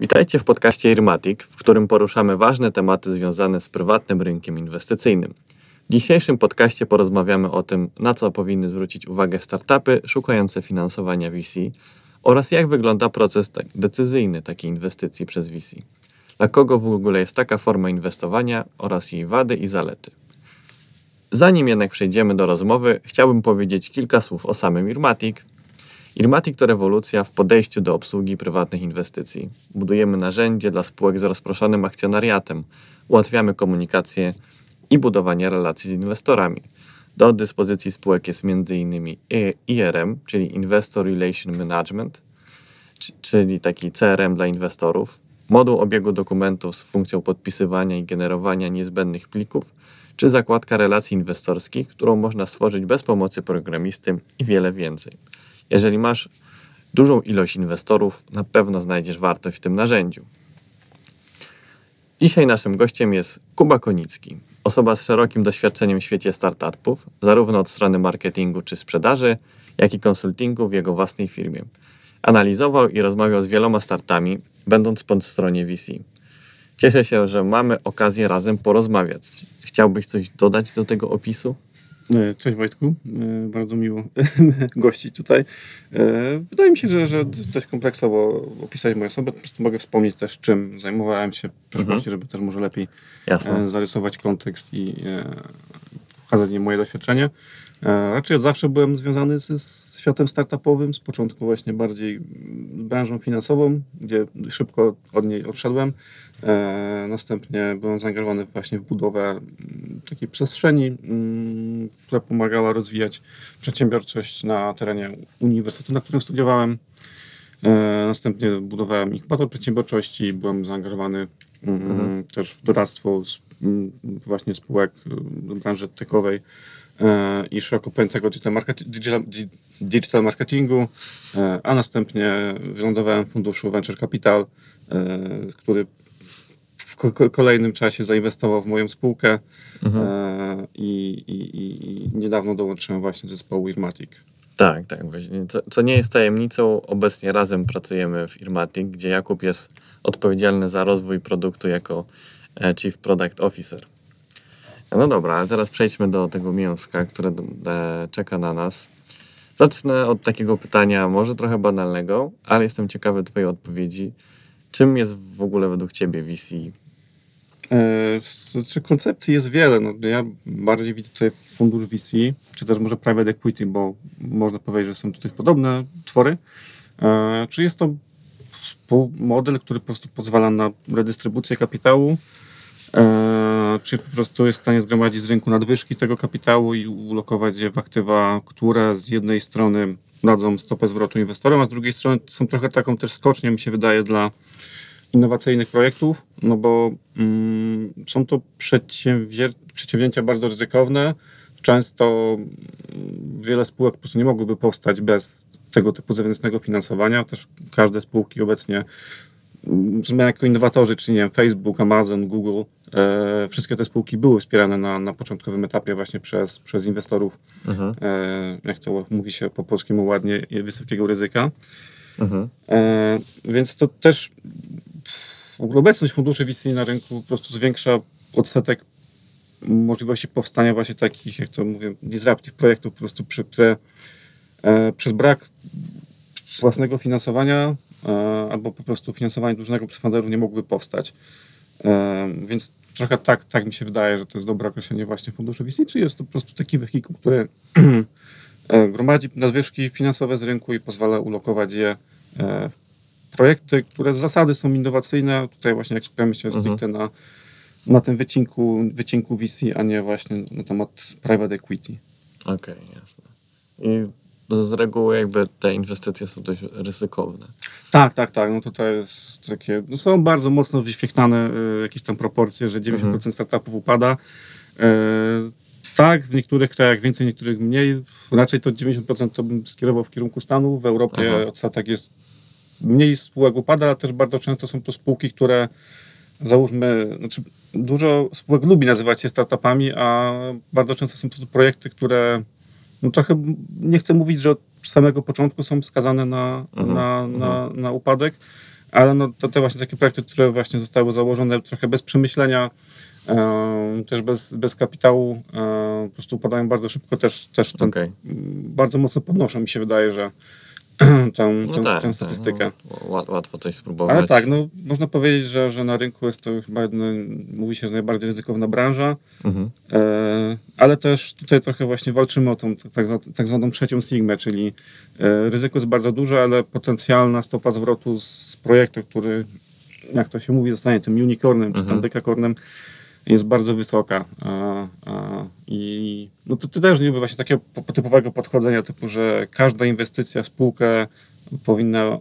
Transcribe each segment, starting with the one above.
Witajcie w podcaście Irmatic, w którym poruszamy ważne tematy związane z prywatnym rynkiem inwestycyjnym. W dzisiejszym podcaście porozmawiamy o tym, na co powinny zwrócić uwagę startupy szukające finansowania VC oraz jak wygląda proces tak- decyzyjny takiej inwestycji przez VC. Dla kogo w ogóle jest taka forma inwestowania oraz jej wady i zalety. Zanim jednak przejdziemy do rozmowy, chciałbym powiedzieć kilka słów o samym Irmatic. Irmatic to rewolucja w podejściu do obsługi prywatnych inwestycji. Budujemy narzędzie dla spółek z rozproszonym akcjonariatem, ułatwiamy komunikację i budowanie relacji z inwestorami. Do dyspozycji spółek jest m.in. IRM, czyli Investor Relation Management, czyli taki CRM dla inwestorów, moduł obiegu dokumentów z funkcją podpisywania i generowania niezbędnych plików, czy zakładka relacji inwestorskich, którą można stworzyć bez pomocy programisty i wiele więcej. Jeżeli masz dużą ilość inwestorów, na pewno znajdziesz wartość w tym narzędziu. Dzisiaj naszym gościem jest Kuba Konicki, osoba z szerokim doświadczeniem w świecie startupów, zarówno od strony marketingu czy sprzedaży, jak i konsultingu w jego własnej firmie. Analizował i rozmawiał z wieloma startami, będąc po stronie VC. Cieszę się, że mamy okazję razem porozmawiać. Chciałbyś coś dodać do tego opisu? E, Cześć Wojtku, E, bardzo miło gościć tutaj. E, Wydaje mi się, że, że dość kompleksowo opisać moją osobę. Mogę wspomnieć też, czym zajmowałem się w przeszłości, żeby też może lepiej Jasne. zarysować kontekst i pokazać moje doświadczenie. Raczej od zawsze byłem związany z, z światem startupowym, z początku właśnie bardziej z branżą finansową, gdzie szybko od niej odszedłem. E, Następnie byłem zaangażowany właśnie w budowę mm, takiej przestrzeni, mm, która pomagała rozwijać przedsiębiorczość na terenie uniwersytetu, na którym studiowałem. E, Następnie budowałem inkubator przedsiębiorczości, byłem zaangażowany mm, też w doradztwo właśnie spółek y, branży techowej e, i szeroko pojętego digital, market, digital, di- digital marketingu, a następnie wylądowałem w funduszu Venture Capital, który w ko- ko- kolejnym czasie zainwestował w moją spółkę e, i, i, i, i niedawno dołączyłem właśnie do zespołu Irmatic. Tak, tak. Właśnie. Co, co nie jest tajemnicą, obecnie razem pracujemy w Irmatic, gdzie Jakub jest odpowiedzialny za rozwój produktu jako e, Chief Product Officer. No dobra, ale teraz przejdźmy do tego mięska, które e, czeka na nas. Zacznę od takiego pytania, może trochę banalnego, ale jestem ciekawy Twojej odpowiedzi. Czym jest w ogóle według Ciebie VC? E, Znaczy koncepcji jest wiele. No, ja bardziej widzę tutaj fundusz VC, czy też może private equity, bo można powiedzieć, że są dość podobne twory. E, Czy jest to model, który po prostu pozwala na redystrybucję kapitału, e, czy po prostu jest w stanie zgromadzić z rynku nadwyżki tego kapitału i ulokować je w aktywa, które z jednej strony dadzą stopę zwrotu inwestorom, a z drugiej strony są trochę taką też skocznią, mi się wydaje, dla innowacyjnych projektów, no bo mm, są to przedsięwzię- przedsięwzięcia bardzo ryzykowne. Często mm, wiele spółek po prostu nie mogłyby powstać bez tego typu zewnętrznego finansowania. Też każde spółki obecnie, mm, my jako innowatorzy, czyli nie wiem, Facebook, Amazon, Google, wszystkie te spółki były wspierane na, na początkowym etapie właśnie przez, przez inwestorów, Mhm, e, jak to mówi się po polskiemu ładnie, wysokiego ryzyka. mhm, E, więc to też w ogóle obecność funduszy VC na rynku po prostu zwiększa odsetek możliwości powstania właśnie takich, jak to mówię, disruptive projektów, po prostu, przy, które e, przez brak własnego finansowania e, albo po prostu finansowania dużego przez funderów nie mogłyby powstać. Więc trochę tak, tak mi się wydaje, że to jest dobre określenie właśnie funduszu VC, czy jest to po prostu taki wehikuł, który e, gromadzi nadwyżki finansowe z rynku i pozwala ulokować je e, w projekty, które z zasady są innowacyjne. Tutaj właśnie jak skupiamy się Mhm. stricte na, na tym wycinku, wycinku VC, a nie właśnie na temat private equity. okej, jasne. I z reguły jakby te inwestycje są dość ryzykowne. Tak, tak, tak. No tutaj jest takie, no są bardzo mocno wyświetlane y, jakieś tam proporcje, że 90% Mhm. startupów upada. E, tak, w niektórych krajach więcej, w niektórych mniej. Raczej to 90% to bym skierował w kierunku Stanów. W Europie Aha. odsetek jest mniej spółek upada, ale też bardzo często są to spółki, które załóżmy, znaczy dużo spółek lubi nazywać się startupami, a bardzo często są prostu projekty, które no trochę nie chcę mówić, że od samego początku są skazane na, Mhm, na, na, na upadek, ale no, to te właśnie takie projekty, które właśnie zostały założone trochę bez przemyślenia, e, też bez, bez kapitału, e, po prostu upadają bardzo szybko, też, też Okej. bardzo mocno podnoszą, mi się wydaje, że tą, No tą, tak, tę tak, statystykę. no, ła- łatwo coś spróbować. Ale tak, no można powiedzieć, że, że na rynku jest to chyba mówi się, że najbardziej ryzykowna branża, Mhm. e, ale też tutaj trochę właśnie walczymy o tą tak, tak zwaną trzecią sigmę, czyli e, ryzyko jest bardzo duże, ale potencjalna stopa zwrotu z projektu, który, jak to się mówi, zostanie tym unicornem czy tam Mhm. dekakornem, jest bardzo wysoka. I no to, to też nie właśnie takiego po- typowego podchodzenia, typu, że każda inwestycja w spółkę powinna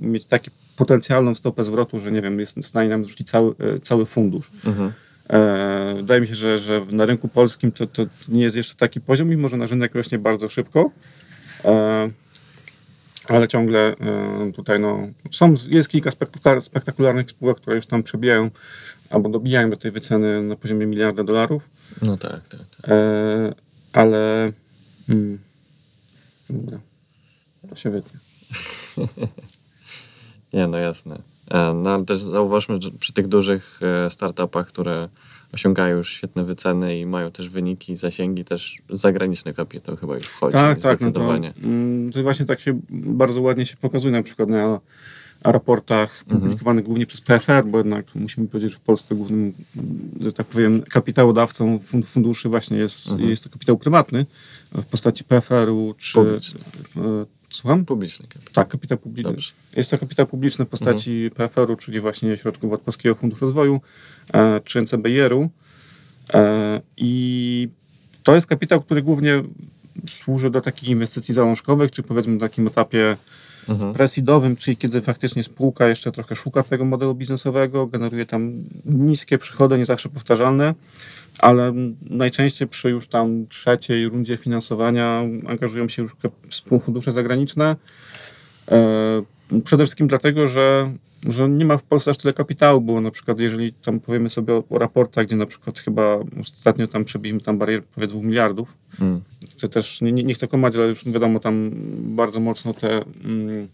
mieć taką potencjalną stopę zwrotu, że nie wiem, jest w stanie nam zrzucić cały, e, cały fundusz. Mhm. E, wydaje mi się, że, że na rynku polskim to, to nie jest jeszcze taki poziom, mimo że na rynek rośnie bardzo szybko. E, ale ciągle e, tutaj no, są, jest kilka spektakular, spektakularnych spółek, które już tam przebijają albo dobijają do tej wyceny na poziomie miliarda dolarów. No tak, tak. tak. E, ale dobra, to się wytnie. Nie, no jasne. E, No ale też zauważmy, że przy tych dużych e, startupach, które osiągają już świetne wyceny i mają też wyniki, zasięgi, też zagraniczny kapitał chyba już wchodzi Tak, tak. No to, zdecydowanie. mm, to właśnie tak się bardzo ładnie się pokazuje na przykład na raportach Mhm. publikowanych głównie przez PFR, bo jednak musimy powiedzieć, że w Polsce głównym, że tak powiem, kapitałodawcą fun- funduszy właśnie jest, Mhm. jest to kapitał prywatny w postaci PFR-u czy... Publiczny. Słucham? Publiczny kapitał. Tak, kapitał publiczny. Dobrze. Jest to kapitał publiczny w postaci PFR-u, czyli właśnie środków od Polskiego Funduszu Rozwoju e, czy NCBR-u. E, I to jest kapitał, który głównie służy do takich inwestycji zalążkowych, czy powiedzmy na takim etapie Mhm. presidowym, czyli kiedy faktycznie spółka jeszcze trochę szuka tego modelu biznesowego, generuje tam niskie przychody, nie zawsze powtarzalne, ale najczęściej przy już tam trzeciej rundzie finansowania angażują się już fundusze zagraniczne. E, Przede wszystkim dlatego, że, że nie ma w Polsce aż tyle kapitału, bo na przykład jeżeli tam powiemy sobie o, o raportach, gdzie na przykład chyba ostatnio tam przebiliśmy tam barierę prawie 2 miliardów, Mm. to też nie, nie, nie chcę kłamać, ale już wiadomo, tam bardzo mocno te. Mm,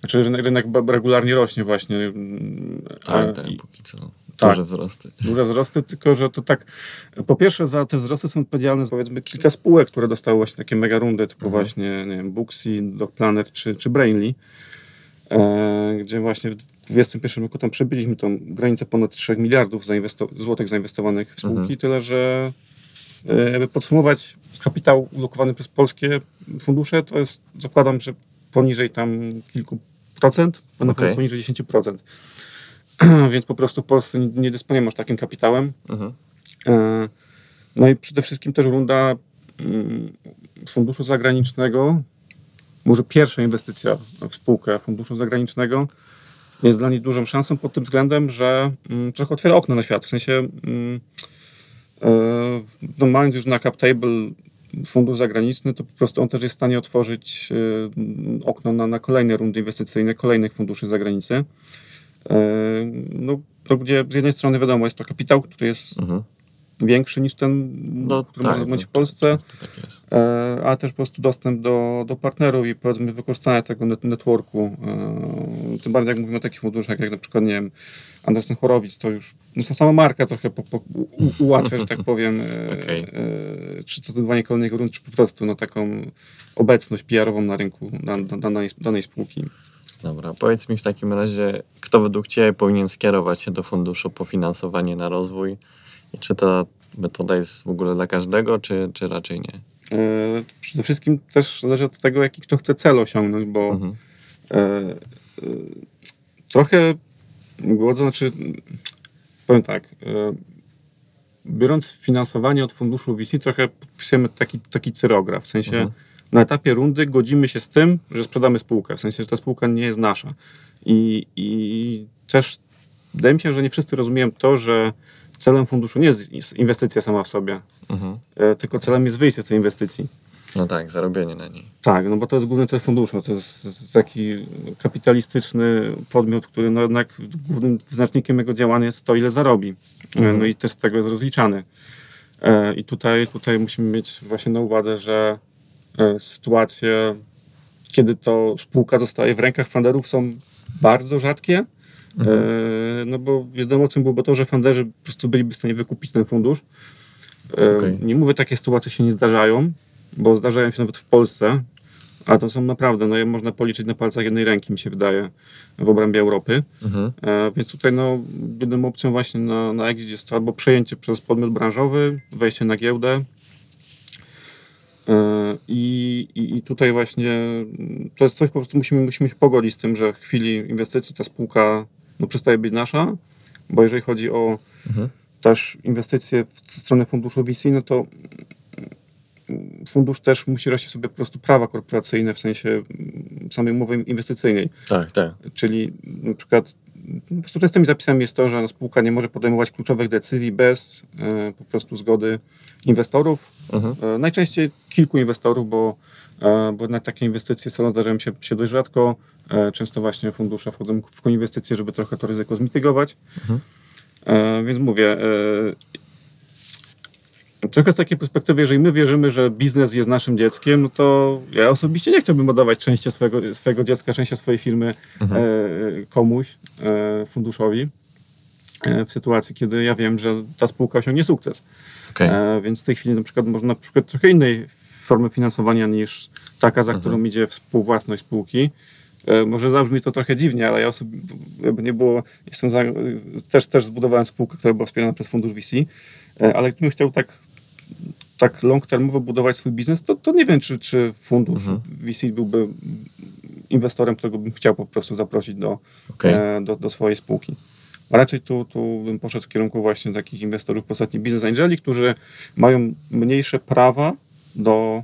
znaczy rynek, rynek regularnie rośnie właśnie. mm, Tak, a- tak, póki co. tak. Duże wzrosty. Duże wzrosty, tylko że to tak. Po pierwsze, za te wzrosty są odpowiedzialne powiedzmy kilka spółek, które dostały właśnie takie mega rundy, typu Mhm. właśnie nie wiem, Booksy, Dog Planet czy, czy Brainly, e, gdzie właśnie w 2021 roku tam przebiliśmy tą granicę ponad 3 miliardów zainwesto- złotych zainwestowanych w spółki, Mhm. tyle że e, jakby podsumować kapitał ulokowany przez polskie fundusze, to jest, zakładam, że poniżej tam kilku procent, a na poniżej 10%. Więc po prostu w Polsce nie, nie dysponujemy aż takim kapitałem. Mhm. E, No i przede wszystkim też runda mm, funduszu zagranicznego, może pierwsza inwestycja w spółkę funduszu zagranicznego jest dla niej dużą szansą pod tym względem, że mm, trochę otwiera okno na świat. W sensie, mm, e, no mając już na cap table fundusz zagraniczny, to po prostu on też jest w stanie otworzyć e, okno na, na kolejne rundy inwestycyjne, kolejnych funduszy z zagranicy. E, No, to gdzie z jednej strony wiadomo, jest to kapitał, który jest Mhm. Większy niż ten, No, który można tak, mieć no, w Polsce, często Tak e, ale też po prostu dostęp do, do partnerów i powiedzmy wykorzystanie tego net networku. e, Tym bardziej jak mówimy o takich funduszach, jak na przykład, nie wiem, Andersen Chorowic, to już no, sama marka trochę po, po, u, ułatwia, że tak powiem, e, e, czy to zdobywanie kolejnych rund, czy po prostu no, taką obecność PR-ową na rynku dan, dan, danej, danej spółki. Dobra, powiedz mi w takim razie, kto według Ciebie powinien skierować się do funduszu po finansowanie na rozwój i czy ta metoda jest w ogóle dla każdego, czy, czy raczej nie? E, Przede wszystkim też zależy od tego, jaki kto chce cel osiągnąć, bo Mhm. e, e, trochę to znaczy, powiem tak, e, biorąc finansowanie od funduszu VC, trochę podpisujemy taki, taki cyrograf, w sensie Mhm. na etapie rundy godzimy się z tym, że sprzedamy spółkę, w sensie, że ta spółka nie jest nasza. I, i też wydaje mi się, że nie wszyscy rozumieją to, że celem funduszu nie jest inwestycja sama w sobie, Mhm. e, tylko celem jest wyjście z tej inwestycji. No tak, zarobienie na niej. Tak, no bo to jest główny cel funduszu. To jest taki kapitalistyczny podmiot, który no jednak głównym wyznacznikiem jego działania jest to, ile zarobi. Mhm. No i też z tego jest rozliczany. E, I tutaj, tutaj musimy mieć właśnie na uwadze, że sytuacje, kiedy to spółka zostaje w rękach funderów są bardzo rzadkie. E, no bo jedyną opcją byłoby to, że funderzy po prostu byliby w stanie wykupić ten fundusz. E, Okej. Nie mówię, takie sytuacje się nie zdarzają, bo zdarzają się nawet w Polsce, a to są naprawdę, no je można policzyć na palcach jednej ręki, mi się wydaje, w obrębie Europy. Mhm. E, więc tutaj no, jedyną opcją właśnie na, na exit jest to albo przejęcie przez podmiot branżowy, wejście na giełdę. I, i, I tutaj właśnie to jest coś, po prostu musimy, musimy się pogodzić z tym, że w chwili inwestycji ta spółka no, przestaje być nasza, bo jeżeli chodzi o Mhm. też inwestycje w stronę funduszu VC, no to fundusz też musi rościć sobie po prostu prawa korporacyjne w sensie samej umowy inwestycyjnej. Tak, tak. Czyli na przykład po prostu częstymi zapisami jest to, że no, spółka nie może podejmować kluczowych decyzji bez e, po prostu zgody inwestorów. Mhm. E, najczęściej kilku inwestorów, bo, e, bo na takie inwestycje solo zdarzają się, się dość rzadko. Często właśnie fundusze wchodzą w inwestycje, żeby trochę to ryzyko zmitygować. E, więc mówię, trochę z takiej perspektywy, jeżeli my wierzymy, że biznes jest naszym dzieckiem, no to ja osobiście nie chciałbym oddawać części swojego, swojego dziecka, części swojej firmy e, komuś, e, funduszowi, e, w sytuacji, kiedy ja wiem, że ta spółka osiągnie sukces. Okej. E, więc w tej chwili na przykład można na przykład trochę innej formy finansowania niż taka, za którą idzie współwłasność spółki. E, może zabrzmi to trochę dziwnie, ale ja osobi- jakby nie było, jestem za, też, też zbudowałem spółkę, która była wspierana przez fundusz VC, e, ale gdybym chciał tak, tak long termowo budować swój biznes, to, to nie wiem, czy, czy fundusz VC byłby inwestorem, którego bym chciał po prostu zaprosić do, Okej. e, do, do swojej spółki. A raczej tu, tu bym poszedł w kierunku właśnie takich inwestorów w postaci business angeli, którzy mają mniejsze prawa do,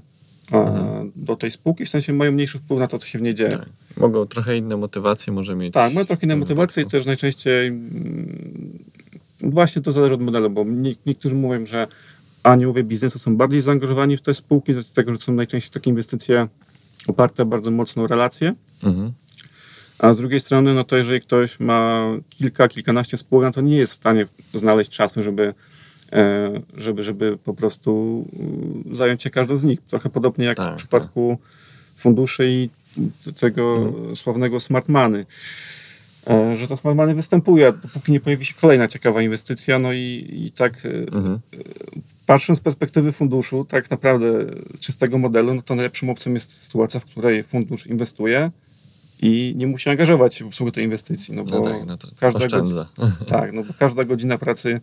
e, do tej spółki, w sensie mają mniejszy wpływ na to, co się w niej dzieje. Tak. Mogą trochę inne motywacje może mieć. Tak, mają trochę inne motywacje i też najczęściej mm, właśnie to zależy od modelu, bo nie, niektórzy mówią, że aniołowie biznesu są bardziej zaangażowani w te spółki, z tego, że są najczęściej takie inwestycje oparte bardzo mocno o relacje. Mhm. A z drugiej strony, no to jeżeli ktoś ma kilka, kilkanaście spółek, no to nie jest w stanie znaleźć czasu, żeby, e, żeby, żeby po prostu mm, zająć się każdą z nich. Trochę podobnie jak Tak, w przypadku funduszy i tego sławnego smart money. E, Że to money występuje, dopóki nie pojawi się kolejna ciekawa inwestycja. No i, i tak e, Mhm. patrząc z perspektywy funduszu, tak naprawdę z czystego modelu, no to najlepszą opcją jest sytuacja, w której fundusz inwestuje i nie musi angażować się w obsługę tej inwestycji. No bo No tak, no to każda oszczędza. tak, no bo każda godzina pracy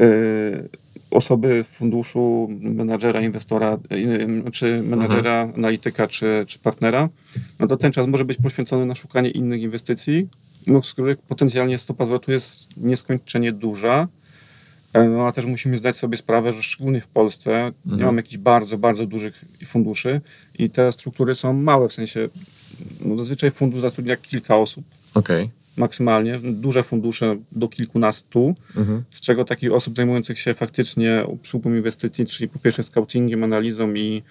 y, osoby w funduszu, menadżera, inwestora, czy menadżera, analityka, czy, czy partnera, no to ten czas może być poświęcony na szukanie innych inwestycji, no, z których potencjalnie stopa zwrotu jest nieskończenie duża. E, No a też musimy zdać sobie sprawę, że szczególnie w Polsce nie mamy jakichś bardzo, bardzo dużych funduszy i te struktury są małe, w sensie no zazwyczaj fundusz zatrudnia kilka osób Okej. maksymalnie, duże fundusze do kilkunastu, Mhm. z czego takich osób zajmujących się faktycznie obsługą inwestycji, czyli po pierwsze scoutingiem, analizą i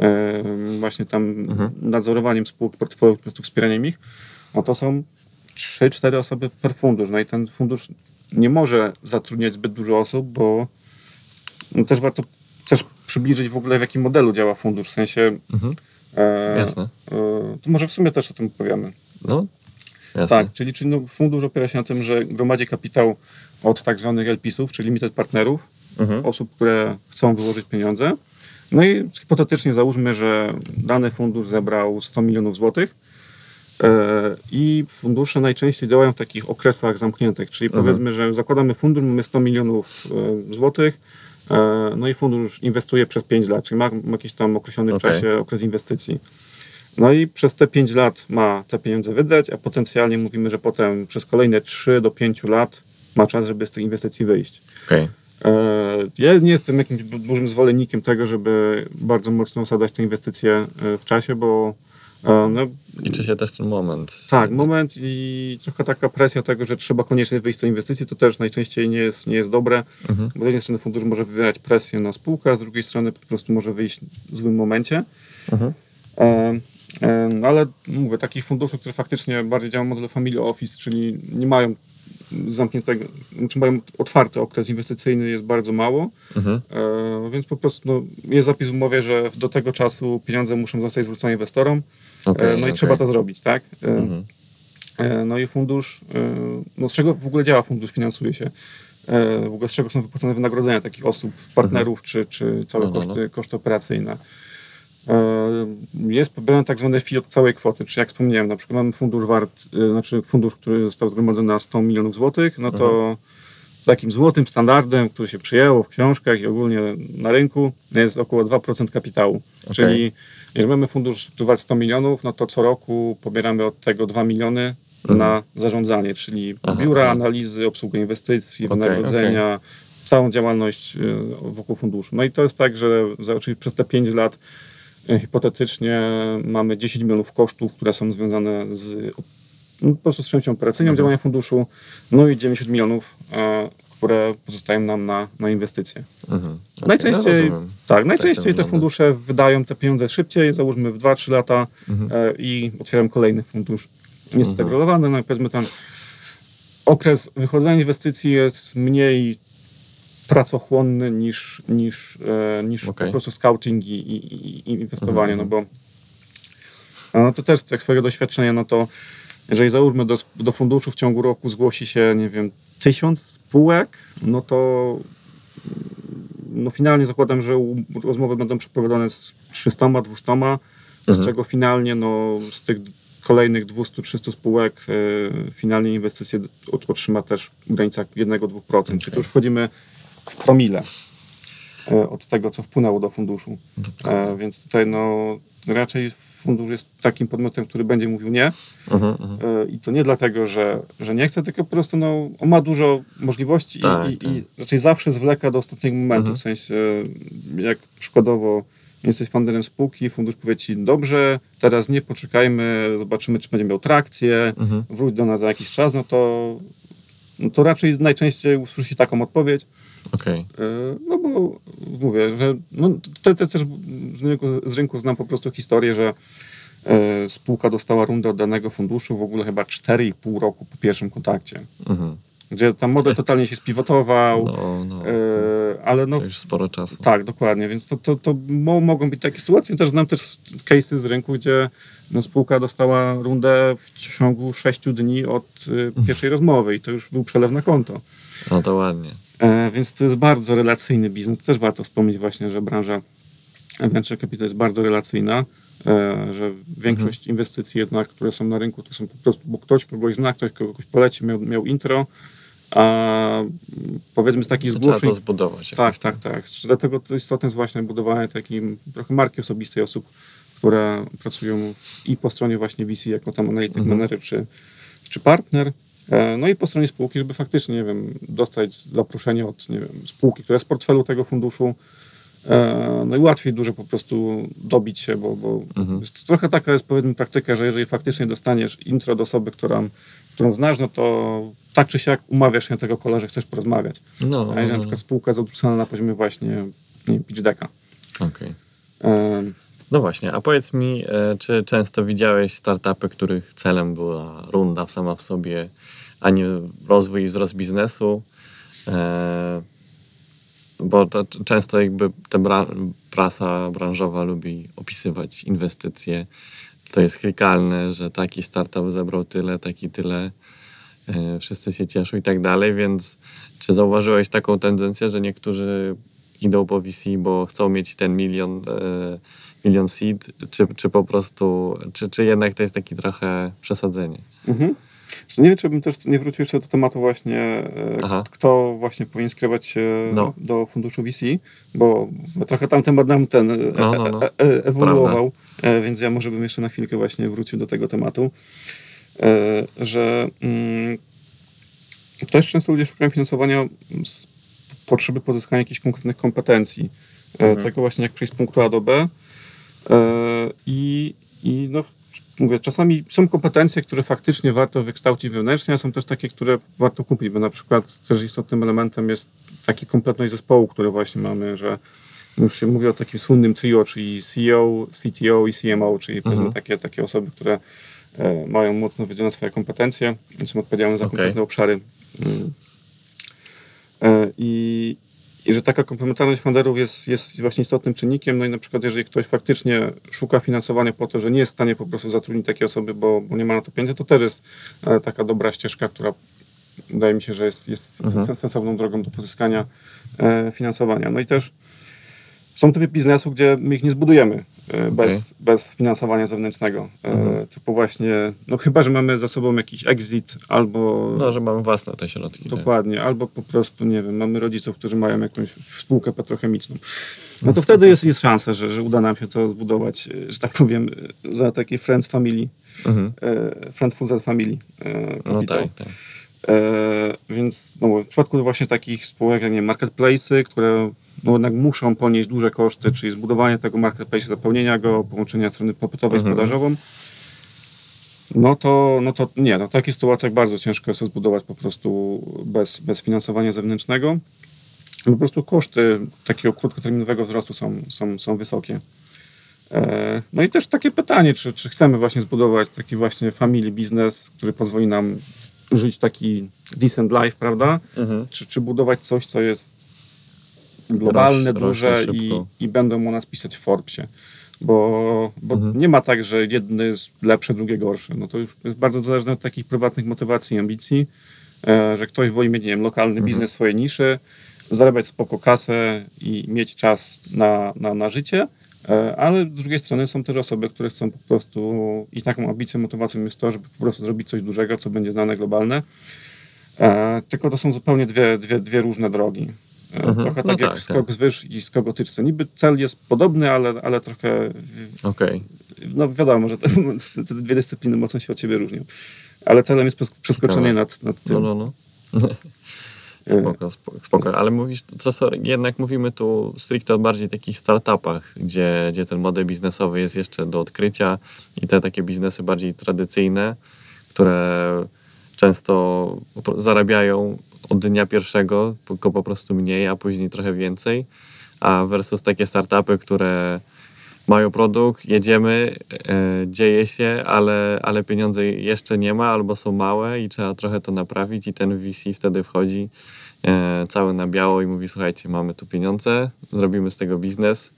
e, właśnie tam Mhm. nadzorowaniem spółek portfolio, po prostu wspieraniem ich, no to są 3-4 osoby per fundusz. No i ten fundusz nie może zatrudniać zbyt dużo osób, bo no też warto też przybliżyć w ogóle w jakim modelu działa fundusz, w sensie Mhm. e, Jasne. e, to może w sumie też o tym powiemy. No, jasne. Tak, czyli, czyli no, fundusz opiera się na tym, że gromadzi kapitał od tak zwanych LP-sów, czyli limited partnerów, Mhm. osób, które chcą wyłożyć pieniądze. No i hipotetycznie załóżmy, że dany fundusz zebrał 100 milionów złotych i fundusze najczęściej działają w takich okresach zamkniętych, czyli Mhm. powiedzmy, że zakładamy fundusz, mamy 100 milionów e, złotych, e, no i fundusz inwestuje przez 5 lat, czyli ma, ma jakiś tam określony w Okej. czasie okres inwestycji. No i przez te 5 lat ma te pieniądze wydać, a potencjalnie mówimy, że potem przez kolejne 3 do 5 lat ma czas, żeby z tych inwestycji wyjść. E, Ja nie jestem jakimś du- dużym zwolennikiem tego, żeby bardzo mocno osadzać te inwestycje e, w czasie, bo e, no, Liczy się też ten moment. tak, moment i trochę taka presja tego, że trzeba koniecznie wyjść z tej inwestycji, to też najczęściej nie jest, nie jest dobre, Mhm. bo z jednej strony fundusz może wywierać presję na spółkę, a z drugiej strony po prostu może wyjść w złym momencie. Mhm. E, e, No ale mówię, takich funduszy, które faktycznie bardziej działają w modelu family office, czyli nie mają zamkniętego, czy mają otwarty okres inwestycyjny jest bardzo mało, Mhm. e, więc po prostu no, jest zapis w umowie, że do tego czasu pieniądze muszą zostać zwrócone inwestorom, Okej, e, no i okej. trzeba to zrobić, tak? E, Mhm. E, No i fundusz, no z czego w ogóle działa fundusz, finansuje się? W ogóle z czego są wypłacane wynagrodzenia takich osób, partnerów, czy, czy całe No, no, no. koszty, koszty operacyjne? Jest pobierane tak zwane fee od całej kwoty, czyli jak wspomniałem, na przykład mamy fundusz wart, znaczy fundusz, który został zgromadzony na 100 milionów złotych, no to takim złotym standardem, który się przyjęło w książkach i ogólnie na rynku, jest około 2% kapitału. Okej. Czyli jeżeli mamy fundusz, wart 100 milionów, no to co roku pobieramy od tego 2 miliony na zarządzanie, czyli. Aha, biura, analizy, obsługę inwestycji, Okej, wynagrodzenia, całą działalność y, wokół funduszu. No i to jest tak, że czyli przez te 5 lat y, hipotetycznie mamy 10 milionów kosztów, które są związane z no, po prostu z częścią operacyjną Mhm. działania funduszu, no i 90 milionów, e, które pozostają nam na, na inwestycje. Mhm. Okej, Najczęściej, no rozumiem. tak, najczęściej te wygląda. fundusze wydają te pieniądze szybciej, załóżmy w 2-3 lata Mhm. e, i otwieram kolejny fundusz. Jest to tak rolowane, no i powiedzmy tam okres wychodzenia inwestycji jest mniej pracochłonny niż, niż, e, niż Okej. po prostu scouting i, i, i- i inwestowanie, Mhm. no bo no to też tak swojego doświadczenia, no to jeżeli załóżmy do, do funduszu w ciągu roku zgłosi się, nie wiem, tysiąc spółek, no to no finalnie zakładam, że rozmowy będą przeprowadzone z 300, 200, z Mhm. czego finalnie no, z tych kolejnych 200-300 spółek e, finalnie inwestycje ot- otrzyma też w granicach 1-2%. Czyli to już wchodzimy w promile od tego, co wpłynęło do funduszu. E, więc tutaj no, raczej fundusz jest takim podmiotem, który będzie mówił nie. Mhm, mhm. E, I to nie dlatego, że, że nie chce, tylko po prostu no, on ma dużo możliwości Tak, i, tak. i raczej zawsze zwleka do ostatniego momentu. Mhm. W sensie, jak przykładowo jesteś funderem spółki, fundusz powie ci, dobrze, teraz nie poczekajmy, zobaczymy, czy będzie miał trakcję, wróć do nas za jakiś czas, no to, no to raczej najczęściej usłyszy taką odpowiedź. Okej. E, No bo mówię, że no, te, te też z rynku, z rynku znam po prostu historię, że e, spółka dostała rundę od danego funduszu w ogóle chyba 4,5 roku po pierwszym kontakcie. Mhm. Gdzie tam model totalnie się spiwotował, No, no. e, ale no To już sporo czasu. tak, dokładnie, więc to, to, to mo, mogą być takie sytuacje. Też znam też case'y z rynku, gdzie no, spółka dostała rundę w ciągu 6 dni od e, pierwszej rozmowy i to już był przelew na konto. No to ładnie. E, więc to jest bardzo relacyjny biznes. Też warto wspomnieć właśnie, że branża venture capital jest bardzo relacyjna, e, że większość inwestycji jednak, które są na rynku, to są po prostu, bo ktoś kogoś zna, ktoś kogoś poleci, miał, miał intro, a powiedzmy z takich To Trzeba zgłoszeń... to zbudować. Tak, jakoś. tak, tak. Dlatego to istotne jest właśnie budowanie takiej trochę marki osobistej osób, które pracują i po stronie właśnie VC, jako tam analityk, Mhm. manager czy, czy partner, no i po stronie spółki, żeby faktycznie, nie wiem, dostać zaproszenie od, nie wiem, spółki, która jest w portfelu tego funduszu, e, no i łatwiej dużo po prostu dobić się, bo, bo Mhm. jest, trochę taka jest powiedzmy praktyka, że jeżeli faktycznie dostaniesz intro do osoby, którą, którą znasz, no to tak czy siak umawiasz się tego kola, że chcesz porozmawiać. No, A no, jeżeli na no, przykład spółka jest odrzucona na poziomie właśnie nie, pitch decka. no. Okej. Em, No właśnie, a powiedz mi, e, czy często widziałeś startupy, których celem była runda sama w sobie, a nie rozwój i wzrost biznesu? E, bo to często jakby ta bra- prasa branżowa lubi opisywać inwestycje. To jest klikalne, że taki startup zebrał tyle, taki tyle. E, wszyscy się cieszą i tak dalej, więc czy zauważyłeś taką tendencję, że niektórzy idą po VC, bo chcą mieć ten milion, e, milion seed, czy, czy po prostu, czy, czy jednak to jest taki trochę przesadzenie? mhm. Nie wiem, czy bym też nie wrócił jeszcze do tematu właśnie, e, Aha. kto właśnie powinien skierować się No. do funduszu VC, bo trochę tam temat nam ten e, No, no, no. e, e, ewoluował, e, więc ja może bym jeszcze na chwilkę właśnie wrócił do tego tematu, że mm, też często ludzie szukają finansowania z potrzeby pozyskania jakichś konkretnych kompetencji. Mhm. Tego właśnie jak przejść z punktu A do B. I, i no, mówię, czasami są kompetencje, które faktycznie warto wykształcić wewnętrznie, a są też takie, które warto kupić, bo na przykład też istotnym elementem jest taki kompletność zespołu, który właśnie mamy, że już się mówi o takim słynnym trio, czyli CEO, CTO i CMO, czyli Mhm. takie, takie osoby, które e, mają mocno wydzielone swoje kompetencje, są odpowiedzialne za Okej. konkretne obszary. Mm. E, I, I że taka komplementarność funderów jest, jest właśnie istotnym czynnikiem. No i na przykład, jeżeli ktoś faktycznie szuka finansowania po to, że nie jest w stanie po prostu zatrudnić takiej osoby, bo, bo nie ma na to pieniędzy, to też jest e, taka dobra ścieżka, która wydaje mi się, że jest, jest Mhm. sens- sensowną drogą do pozyskania e, finansowania. No i też są typy biznesu, gdzie my ich nie zbudujemy e, bez, bez finansowania zewnętrznego. E, Mhm. Typu właśnie, no chyba, że mamy za sobą jakiś exit albo No, że mamy własne te środki. Dokładnie, albo po prostu, nie wiem, mamy rodziców, którzy mają jakąś spółkę petrochemiczną. No to wtedy jest, jest szansa, że, że uda nam się to zbudować, e, że tak powiem, za taki Friends Family, Mhm. Friends Food Family. e, No tak, tak. E, więc no, w przypadku właśnie takich spółek jak nie marketplace'y, które no, jednak muszą ponieść duże koszty, czyli zbudowanie tego marketplace'u, zapełnienia go, połączenia strony popytowej, Mhm. sprzedażową, no to, no to nie, no w takich sytuacjach bardzo ciężko jest to zbudować po prostu bez, bez finansowania zewnętrznego. Po prostu koszty takiego krótkoterminowego wzrostu są, są, są wysokie. E, No i też takie pytanie, czy, czy chcemy właśnie zbudować taki właśnie family biznes, który pozwoli nam żyć taki decent life, prawda? Mhm. Czy, czy budować coś, co jest globalne, duże i, i będą o nas pisać w Forbesie. Bo, bo Mhm. nie ma tak, że jedny jest lepszy, drugie gorsze. No to już jest bardzo zależne od takich prywatnych motywacji i ambicji, e, że ktoś woli mieć, nie wiem, lokalny Mhm. biznes w swojej niszy, zarabiać spoko kasę i mieć czas na, na, na życie, e, ale z drugiej strony są też osoby, które chcą po prostu i taką ambicją, motywacją jest to, żeby po prostu zrobić coś dużego, co będzie znane, globalne. E, tylko to są zupełnie dwie, dwie, dwie różne drogi. E, Mhm. Trochę No tak jak tak, skok z wyż i skok o tyczce. Niby cel jest podobny, ale, ale trochę, Okej. no wiadomo, że te, te dwie dyscypliny mocno się od siebie różnią. Ale celem jest przes- przeskoczenie nad, nad tym. No, no, no. Spoko, spoko, spoko. Ale mówisz, co, sorry, jednak mówimy tu stricte o bardziej takich startupach, gdzie, gdzie ten model biznesowy jest jeszcze do odkrycia i te takie biznesy bardziej tradycyjne, które często zarabiają od dnia pierwszego, tylko po prostu mniej, a później trochę więcej, a versus takie startupy, które mają produkt, jedziemy, e, dzieje się, ale, ale pieniądze jeszcze nie ma albo są małe i trzeba trochę to naprawić i ten VC wtedy wchodzi e, cały na biało i mówi słuchajcie, mamy tu pieniądze, zrobimy z tego biznes,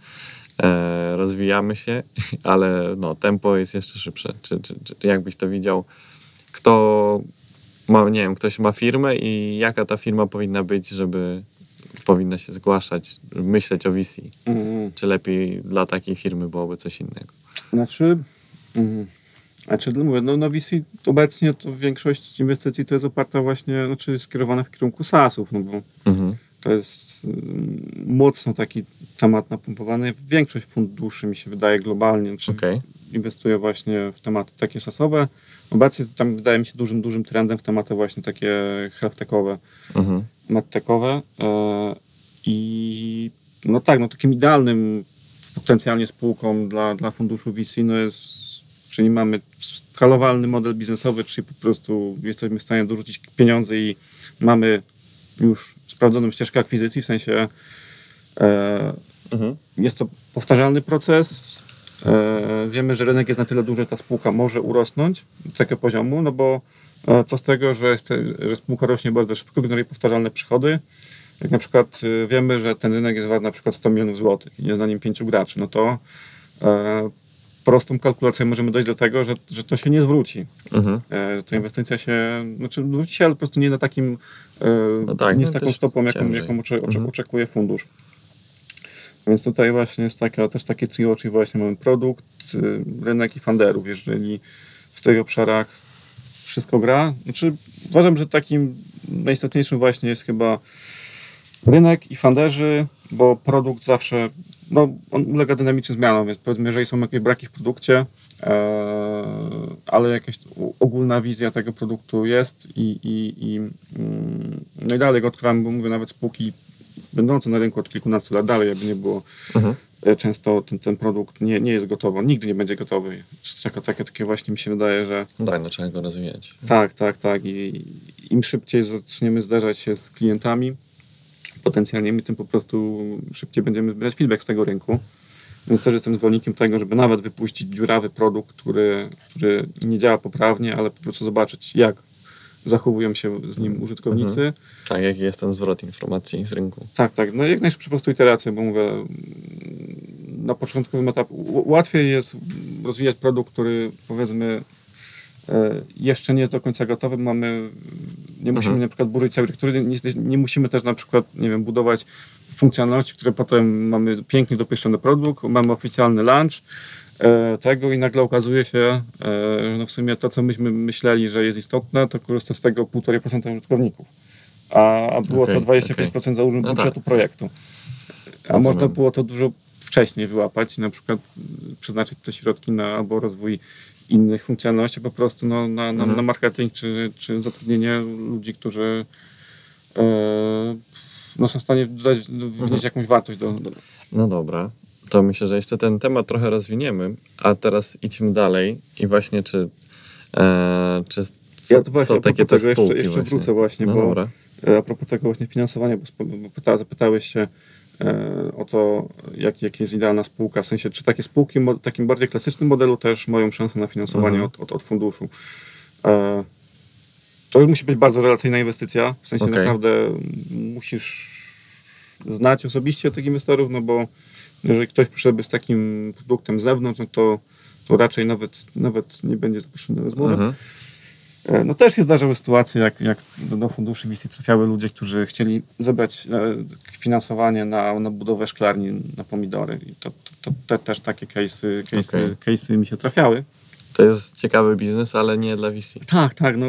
e, rozwijamy się, ale no, tempo jest jeszcze szybsze. Czy, czy, czy jak byś to widział? Kto ma, nie wiem, ktoś ma firmę i jaka ta firma powinna być, żeby powinna się zgłaszać, myśleć o VC? Mm. Czy lepiej dla takiej firmy byłoby coś innego? Znaczy, mm, znaczy no mówię, no, no VC obecnie to większość inwestycji to jest oparta właśnie, znaczy skierowana w kierunku SaaS-ów, no bo Mhm. to jest mm, mocno taki temat napompowany. Większość funduszy mi się wydaje globalnie, czy Okej. Inwestuje właśnie w tematy takie sasowe. Obecnie tam wydaje mi się dużym, dużym trendem w tematy właśnie takie health-techowe, Mhm. medtechowe. E, I no tak, no takim idealnym potencjalnie spółką dla, dla funduszu VC no jest, czyli mamy skalowalny model biznesowy, czyli po prostu jesteśmy w stanie dorzucić pieniądze i mamy już sprawdzoną ścieżkę akwizycji, w sensie e, Mhm. jest to powtarzalny proces. E, wiemy, że rynek jest na tyle duży, że ta spółka może urosnąć do takiego poziomu, no bo e, co z tego, że, jest, że spółka rośnie bardzo szybko, generuje powtarzalne przychody. Jak na przykład e, wiemy, że ten rynek jest wart na przykład 100 milionów złotych i jest na nim pięciu graczy, no to prostą kalkulacją możemy dojść do tego, że, że to się nie zwróci. Mhm. Że ta inwestycja się, znaczy zwróci się, ale po prostu nie na takim, No tak, nie no z taką stopą, jaką, ciężej. jaką Mhm. oczekuje fundusz. Więc tutaj właśnie jest taka, też takie trio, czyli właśnie mamy produkt, y, rynek i funderów. Jeżeli w tych obszarach wszystko gra, znaczy uważam, że takim najistotniejszym właśnie jest chyba rynek i funderzy, bo produkt zawsze, no, on ulega dynamicznym zmianom, więc powiedzmy, jeżeli są jakieś braki w produkcie, e, ale jakaś ogólna wizja tego produktu jest i, i, i mm, no i dalej go odkrywamy, bo mówię, nawet spółki będące na rynku od kilkunastu lat dalej, jakby nie było, Mhm. e, często ten, ten produkt nie, nie jest gotowy, on nigdy nie będzie gotowy. Takie, takie, takie właśnie mi się wydaje, że No tak, no trzeba go rozwijać. tak, tak, tak. I im szybciej zaczniemy zderzać się z klientami potencjalnymi, tym po prostu szybciej będziemy zbierać feedback z tego rynku. Więc też jestem zwolennikiem tego, żeby nawet wypuścić dziurawy produkt, który, który nie działa poprawnie, ale po prostu zobaczyć, jak zachowują się z nim użytkownicy. Tak, jaki jest ten zwrot informacji z rynku. Tak, tak. No jak najszybciej po prostu iteracje, bo mówię, na początkowym etapie łatwiej jest rozwijać produkt, który powiedzmy e, jeszcze nie jest do końca gotowy. Mamy, nie musimy Mhm. na przykład burzyć całej architektury, nie, nie musimy też na przykład, nie wiem, budować funkcjonalności, które potem mamy pięknie dopieszczony produkt, mamy oficjalny launch tego i nagle okazuje się, e, że no w sumie to, co myśmy myśleli, że jest istotne, to korzysta z tego 1,5% użytkowników. A, a było Okej, to 25% załóżmy No budżetu tak. projektu. A Rozumiem. można było to dużo wcześniej wyłapać i na przykład przeznaczyć te środki na albo rozwój innych funkcjonalności, po prostu no, na, na, Mhm. na marketing czy, czy zatrudnienie ludzi, którzy e, no, są w stanie dodać, wnieść Mhm. jakąś wartość do, do, No dobra, to myślę, że jeszcze ten temat trochę rozwiniemy, a teraz idźmy dalej i właśnie czy, e, czy s- Ja to właśnie są takie te spółki jeszcze, jeszcze wrócę właśnie, No bo dobra. e, a propos tego właśnie finansowania, bo, bo pyta, zapytałeś się e, o to, jak, jak jest idealna spółka, w sensie, czy takie spółki w takim bardziej klasycznym modelu też mają szansę na finansowanie Mhm. od, od, od funduszu. E, to już musi być bardzo relacyjna inwestycja, w sensie Okej. naprawdę musisz znać osobiście tych inwestorów, no bo jeżeli ktoś przyszedłby z takim produktem z zewnątrz, no to, to raczej nawet, nawet nie będzie zaproszony do rozmowy. Mhm. E, No też się zdarzały sytuacje, jak, jak do, do funduszy VC trafiały ludzie, którzy chcieli zebrać e, finansowanie na, na budowę szklarni na pomidory. I to, to, to te, też takie case'y, case'y, Okej. case'y mi się trafiały. To jest ciekawy biznes, ale nie dla VC. Tak, tak, no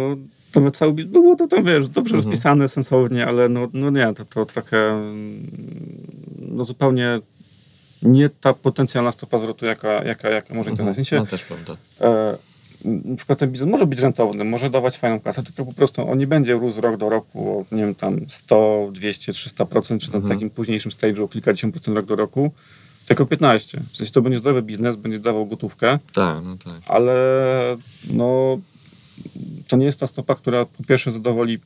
to cały, bi- było to tam, wiesz, dobrze Mhm. rozpisane, sensownie, ale no, no nie, to, to trochę mm, no zupełnie nie ta potencjalna stopa zwrotu, jaka, jaka, jaka może Mhm. mhm. w sensie, No też prawda. e, na przykład ten biznes może być rentowny, może dawać fajną kasę, tylko po prostu on nie będzie rósł rok do roku o, nie wiem, tam 100, 200, 300%, czy na Mhm. takim późniejszym stage'u kilkadziesiąt procent rok do roku, tylko 15. W sensie to będzie zdrowy biznes, będzie dawał gotówkę, Tak, no tak. ale no, to nie jest ta stopa, która po pierwsze zadowoli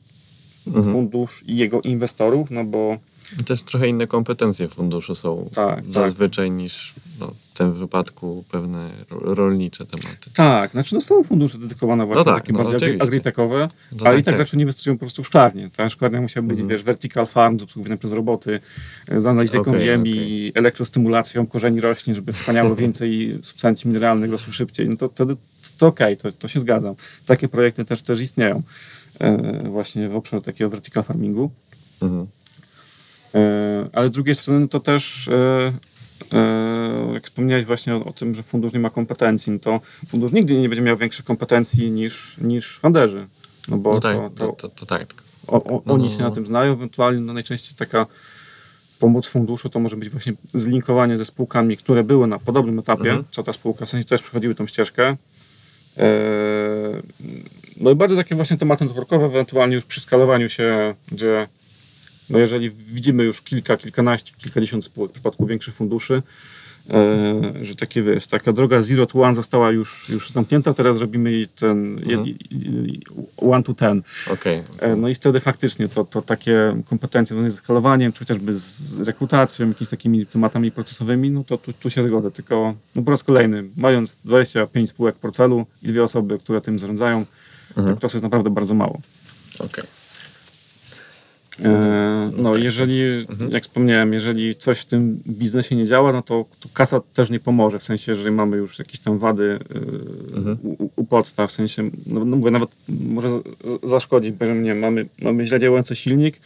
Mhm. fundusz i jego inwestorów, no bo też trochę inne kompetencje w funduszu są Tak, tak. zazwyczaj niż no, w tym wypadku pewne ro- rolnicze tematy. tak, znaczy no są fundusze dedykowane właśnie tak, takie no bardziej agritekowe, No ale tak, i tak tak. raczej nie inwestują po prostu w szklarnię. Ta szklarnia musiała być, Mhm. wiesz, vertical farm, obsługiwane przez roboty, e, z analityką Okej, ziemi, okej. elektrostymulacją korzeni roślin, żeby wchłaniało więcej substancji mineralnych, rosły szybciej, no to wtedy to okej, to, to się zgadzam. Takie projekty też, też istnieją e, właśnie w obszarze takiego vertical farmingu. Mhm. E, Ale z drugiej strony to też, e, e, jak wspomniałeś właśnie o, o tym, że fundusz nie ma kompetencji, no to fundusz nigdy nie będzie miał większych kompetencji niż, niż funderzy. No bo No tak, to, to, to, to, tak. o, o, no, oni no, się no. na tym znają, ewentualnie no najczęściej taka pomoc funduszu to może być właśnie zlinkowanie ze spółkami, które były na podobnym etapie, Mhm. co ta spółka, w sensie też przechodziły tą ścieżkę. No i bardzo takie właśnie tematy networkowe, ewentualnie już przy skalowaniu się, gdzie no jeżeli widzimy już kilka, kilkanaście, kilkadziesiąt spółek w przypadku większych funduszy, e, że takie wiesz, taka droga zero to one została już, już zamknięta, teraz robimy jej ten Mhm. jed- one to ten. Okej. E, No i wtedy faktycznie to, to takie kompetencje związane ze skalowaniem, czy chociażby z rekrutacją, jakimiś takimi tematami procesowymi, no to tu, tu się zgodzę. Tylko no po raz kolejny, mając 25 spółek w portfelu i dwie osoby, które tym zarządzają, Mhm. to jest naprawdę bardzo mało. Okej. E, no jeżeli, Mhm. jak wspomniałem, jeżeli coś w tym biznesie nie działa, no to, to kasa też nie pomoże, w sensie, jeżeli mamy już jakieś tam wady e, Mhm. u, u podstaw, w sensie, no, no mówię, nawet może zaszkodzić, bo że nie mamy, mamy źle działający silnik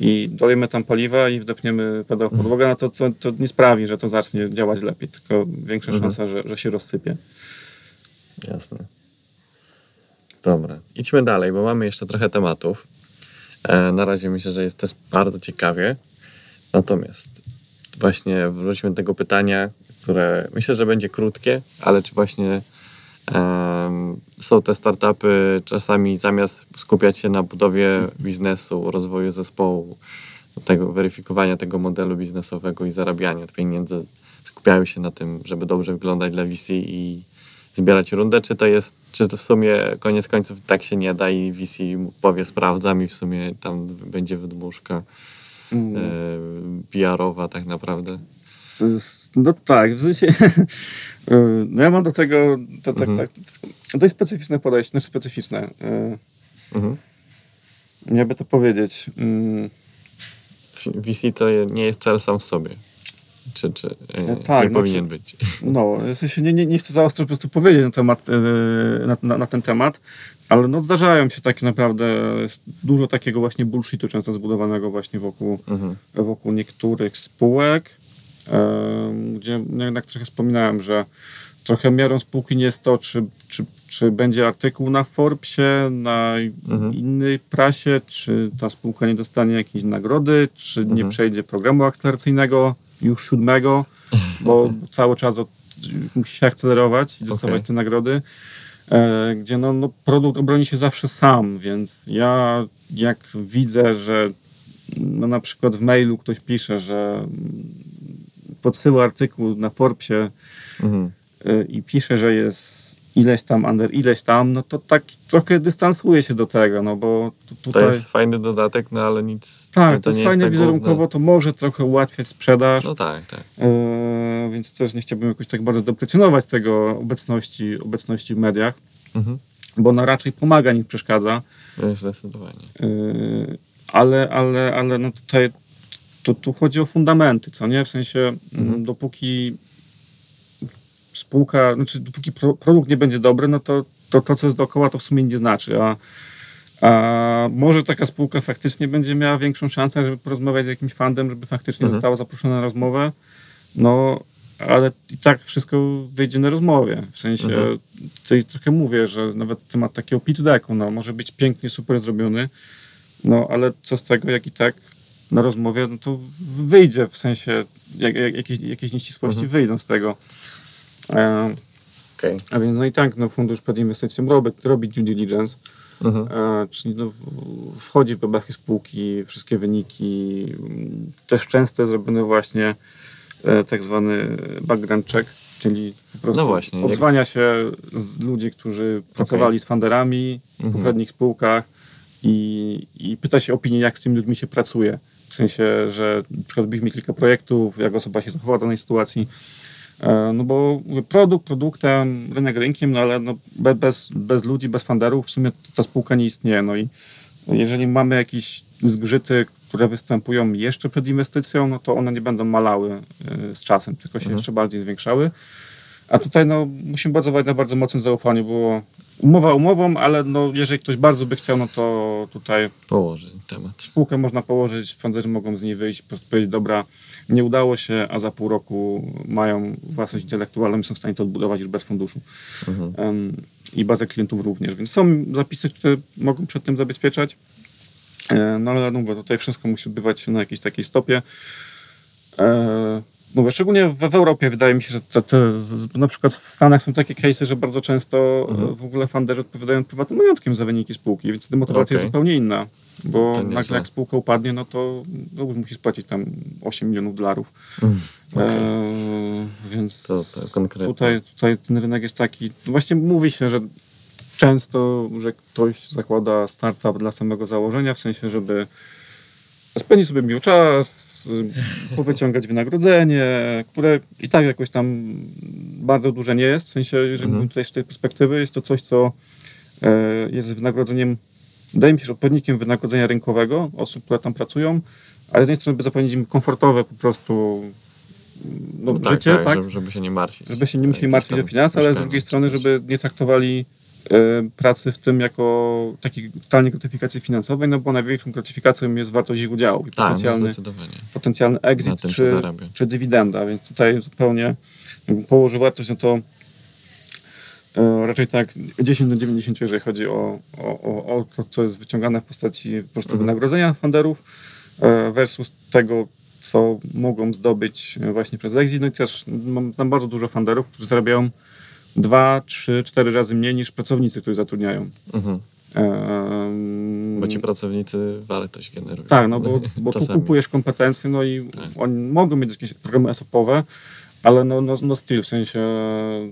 i dolejemy tam paliwa i wdepniemy pedał w Mhm. podłogę, no to, to, to nie sprawi, że to zacznie działać lepiej, tylko większa Mhm. szansa, że, że się rozsypie. Jasne. Dobra, idźmy dalej, bo mamy jeszcze trochę tematów. E, na razie myślę, że jest też bardzo ciekawie. Natomiast właśnie wróćmy do tego pytania, które myślę, że będzie krótkie, ale czy właśnie em, są te startupy czasami zamiast skupiać się na budowie biznesu, rozwoju zespołu, tego weryfikowania tego modelu biznesowego i zarabiania pieniędzy, skupiają się na tym, żeby dobrze wyglądać dla VC i zbierać rundę, czy to jest, czy to w sumie koniec końców tak się nie da i VC powie sprawdzam i w sumie tam będzie wydmuszka Mm. e, PR-owa tak naprawdę. To No tak, w sensie, y, no ja mam do tego to, tak, Mhm. tak, dość specyficzne podejście, znaczy specyficzne. y, Mhm. jakby to powiedzieć, mm, VC to je- nie jest cel sam w sobie. Czy, czy e, No tak, nie no powinien być? no, w sensie nie, nie, nie chcę za ostro po prostu powiedzieć na, temat, e, na, na, na ten temat, ale no zdarzają się takie naprawdę, jest dużo takiego właśnie bullshitu często zbudowanego właśnie wokół, Mhm. wokół niektórych spółek, gdzie no jednak trochę wspominałem, że trochę miarą spółki nie jest to, czy, czy, czy będzie artykuł na Forbesie, na Mhm. innej prasie, czy ta spółka nie dostanie jakiejś nagrody, czy nie Mhm. przejdzie programu akceleracyjnego już siódmego, bo cały czas od, musi się akcelerować i dostawać Okej. te nagrody, e, gdzie no, no, produkt obroni się zawsze sam, więc ja jak widzę, że no, na przykład w mailu ktoś pisze, że podsyła artykuł na Forbesie Mhm. y, i pisze, że jest ileś tam, under ileś tam, no to tak trochę dystansuję się do tego, no bo tu- To tutaj... jest fajny dodatek, no ale nic. tak, to, nie jest fajne tak wizerunkowo, główne. to może trochę ułatwiać sprzedaż, No tak, tak. y, więc też nie chciałbym jakoś tak bardzo deprecjonować tego obecności, obecności w mediach, Mhm. bo ona raczej pomaga niż przeszkadza. No, Zdecydowanie. Yy, ale, ale, ale no tutaj to, tu chodzi o fundamenty, co nie? W sensie, Mhm. mm, dopóki spółka, znaczy dopóki pro, produkt nie będzie dobry, no to, to to, co jest dookoła, to w sumie nie znaczy. A, a może taka spółka faktycznie będzie miała większą szansę, żeby porozmawiać z jakimś fandem, żeby faktycznie Mhm. została zaproszona na rozmowę, no ale i tak wszystko wyjdzie na rozmowie. W sensie, Mhm. tutaj trochę mówię, że nawet temat takiego pitch decku, no, może być pięknie, super zrobiony, no ale co z tego, jak i tak na rozmowie, no to wyjdzie, w sensie jak, jak, jakieś, jakieś nieścisłości Mhm. wyjdą z tego. E, Okej. a więc no i tak, no, fundusz przed inwestycją robi, robi due diligence, Mhm. e, czyli no, wchodzi w bebechy spółki, wszystkie wyniki, też często jest zrobiony właśnie e, tak zwany background check, czyli po prostu No właśnie, jak- odzwania się z ludzi, którzy pracowali z funderami w Mhm. poprzednich spółkach i, i pyta się opinię, jak z tymi ludźmi się pracuje. W sensie, że na przykład byśmy kilka projektów, jak osoba się zachowała w danej sytuacji, No bo produkt produktem, rynek rynkiem, no ale no be- bez, bez ludzi, bez funderów w sumie ta spółka nie istnieje. No i jeżeli mamy jakieś zgrzyty, które występują jeszcze przed inwestycją, no to one nie będą malały e, z czasem, tylko się Mhm. jeszcze bardziej zwiększały. A tutaj no, musimy bazować na bardzo mocnym zaufaniu, bo umowa umową, ale no, jeżeli ktoś bardzo by chciał, no to tutaj Położy temat. spółkę można położyć, funderzy mogą z niej wyjść, po prostu powiedzieć, dobra, nie udało się, a za pół roku mają własność intelektualną i są w stanie to odbudować już bez funduszu. Mhm. Em, I bazę klientów również. Więc są zapisy, które mogą przed tym zabezpieczać. E, No ale no mówię, tutaj wszystko musi odbywać się na jakiejś takiej stopie. E, Mówię, szczególnie w, w Europie wydaje mi się, że z- na przykład w Stanach są takie case'y, że bardzo często Mhm. e, w ogóle funderzy odpowiadają prywatnym majątkiem za wyniki spółki, więc motywacja jest Okej. zupełnie inna. Bo To nagle jak spółka upadnie, no to no, musi spłacić tam 8 milionów dolarów. Mhm. Okej. E, więc To- to tutaj, tutaj ten rynek jest taki. Właśnie mówi się, że często, że ktoś zakłada startup dla samego założenia, w sensie, żeby spędzić sobie miły czas, powyciągać wynagrodzenie, które i tak jakoś tam bardzo duże nie jest. W sensie, jeżeli Mhm. mówimy tutaj z tej perspektywy, jest to coś, co e, jest wynagrodzeniem, wydaje mi się, że odpowiednikiem wynagrodzenia rynkowego osób, które tam pracują, ale z jednej strony by zapewnić im komfortowe po prostu no, No tak, życie, tak, tak? Żeby, żeby się nie martwić. żeby się nie musieli Jakieś martwić o finanse, ale z drugiej strony, żeby nie traktowali pracy w tym jako takiej totalnie gratyfikacji finansowej, no bo największą gratyfikacją jest wartość ich udziału i Tak, no potencjalny, potencjalny Na exit czy, czy dywidenda, więc tutaj zupełnie położy wartość, no to e, raczej tak 10 do 90, jeżeli chodzi o, o, o, o to, co jest wyciągane w postaci po prostu Mhm. wynagrodzenia funderów e, versus tego, co mogą zdobyć właśnie przez exit. No i też mam bardzo dużo funderów, którzy zarabiają dwa, trzy, cztery razy mniej niż pracownicy, których zatrudniają. Mhm. Ehm, Bo ci pracownicy wartość generują. tak, no bo, bo tu kupujesz kompetencje, no i Tak. oni mogą mieć jakieś programy ESOP-owe, ale no, no, no still, w sensie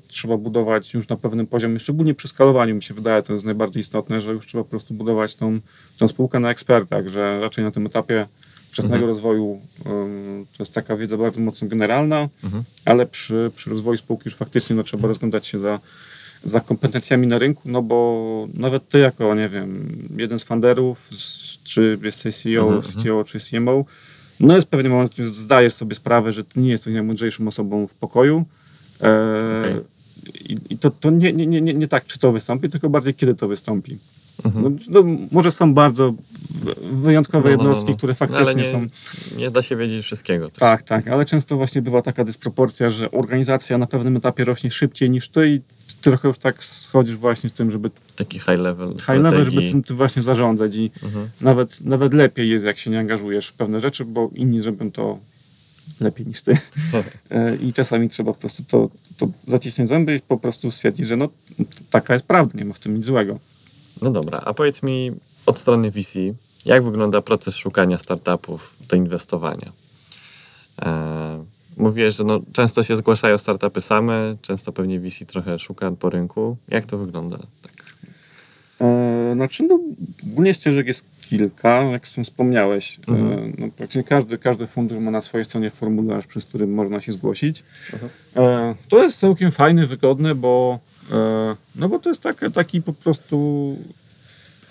trzeba budować już na pewnym poziomie, szczególnie przy skalowaniu mi się wydaje, to jest najbardziej istotne, że już trzeba po prostu budować tą, tą spółkę na ekspertach, że raczej na tym etapie wczesnego Mhm. rozwoju to jest taka wiedza bardzo mocno generalna, Mhm. ale przy, przy rozwoju spółki już faktycznie no, trzeba rozglądać się za za kompetencjami na rynku, no bo nawet ty jako, nie wiem, jeden z funderów, czy jesteś CEO, Mhm, CTO, czy CMO, no jest pewien moment, że zdajesz sobie sprawę, że ty nie jesteś najmądrzejszą osobą w pokoju. E, Okej. I, i to, to nie, nie, nie, nie tak, czy to wystąpi, tylko bardziej kiedy to wystąpi. Mhm. No, no, może są bardzo wyjątkowe No, no, no, jednostki, no. które No, faktycznie nie, są. nie da się wiedzieć wszystkiego. też. Tak, tak, ale często właśnie bywa taka dysproporcja, że organizacja na pewnym etapie rośnie szybciej niż ty i trochę już tak schodzisz właśnie z tym, żeby Taki high level high level, żeby strategii. tym, tym właśnie zarządzać i Mhm. nawet, nawet lepiej jest, jak się nie angażujesz w pewne rzeczy, bo inni zrobią to lepiej niż ty. E, I czasami trzeba po prostu to, to zacisnąć zęby i po prostu stwierdzić, że no taka jest prawda, nie ma w tym nic złego. No dobra, a powiedz mi od strony VC, jak wygląda proces szukania startupów do inwestowania? E, mówiłeś, że no, często się zgłaszają startupy same, często pewnie VC trochę szuka po rynku. Jak to wygląda? Tak. E, Znaczy, no, ogólnie ścieżek jest kilka, jak z wspomniałeś. E, Mhm. No, praktycznie każdy, każdy fundusz ma na swojej stronie formularz, przez który można się zgłosić. Mhm. E, To jest całkiem fajne, wygodne, bo, no, bo to jest taki, taki po prostu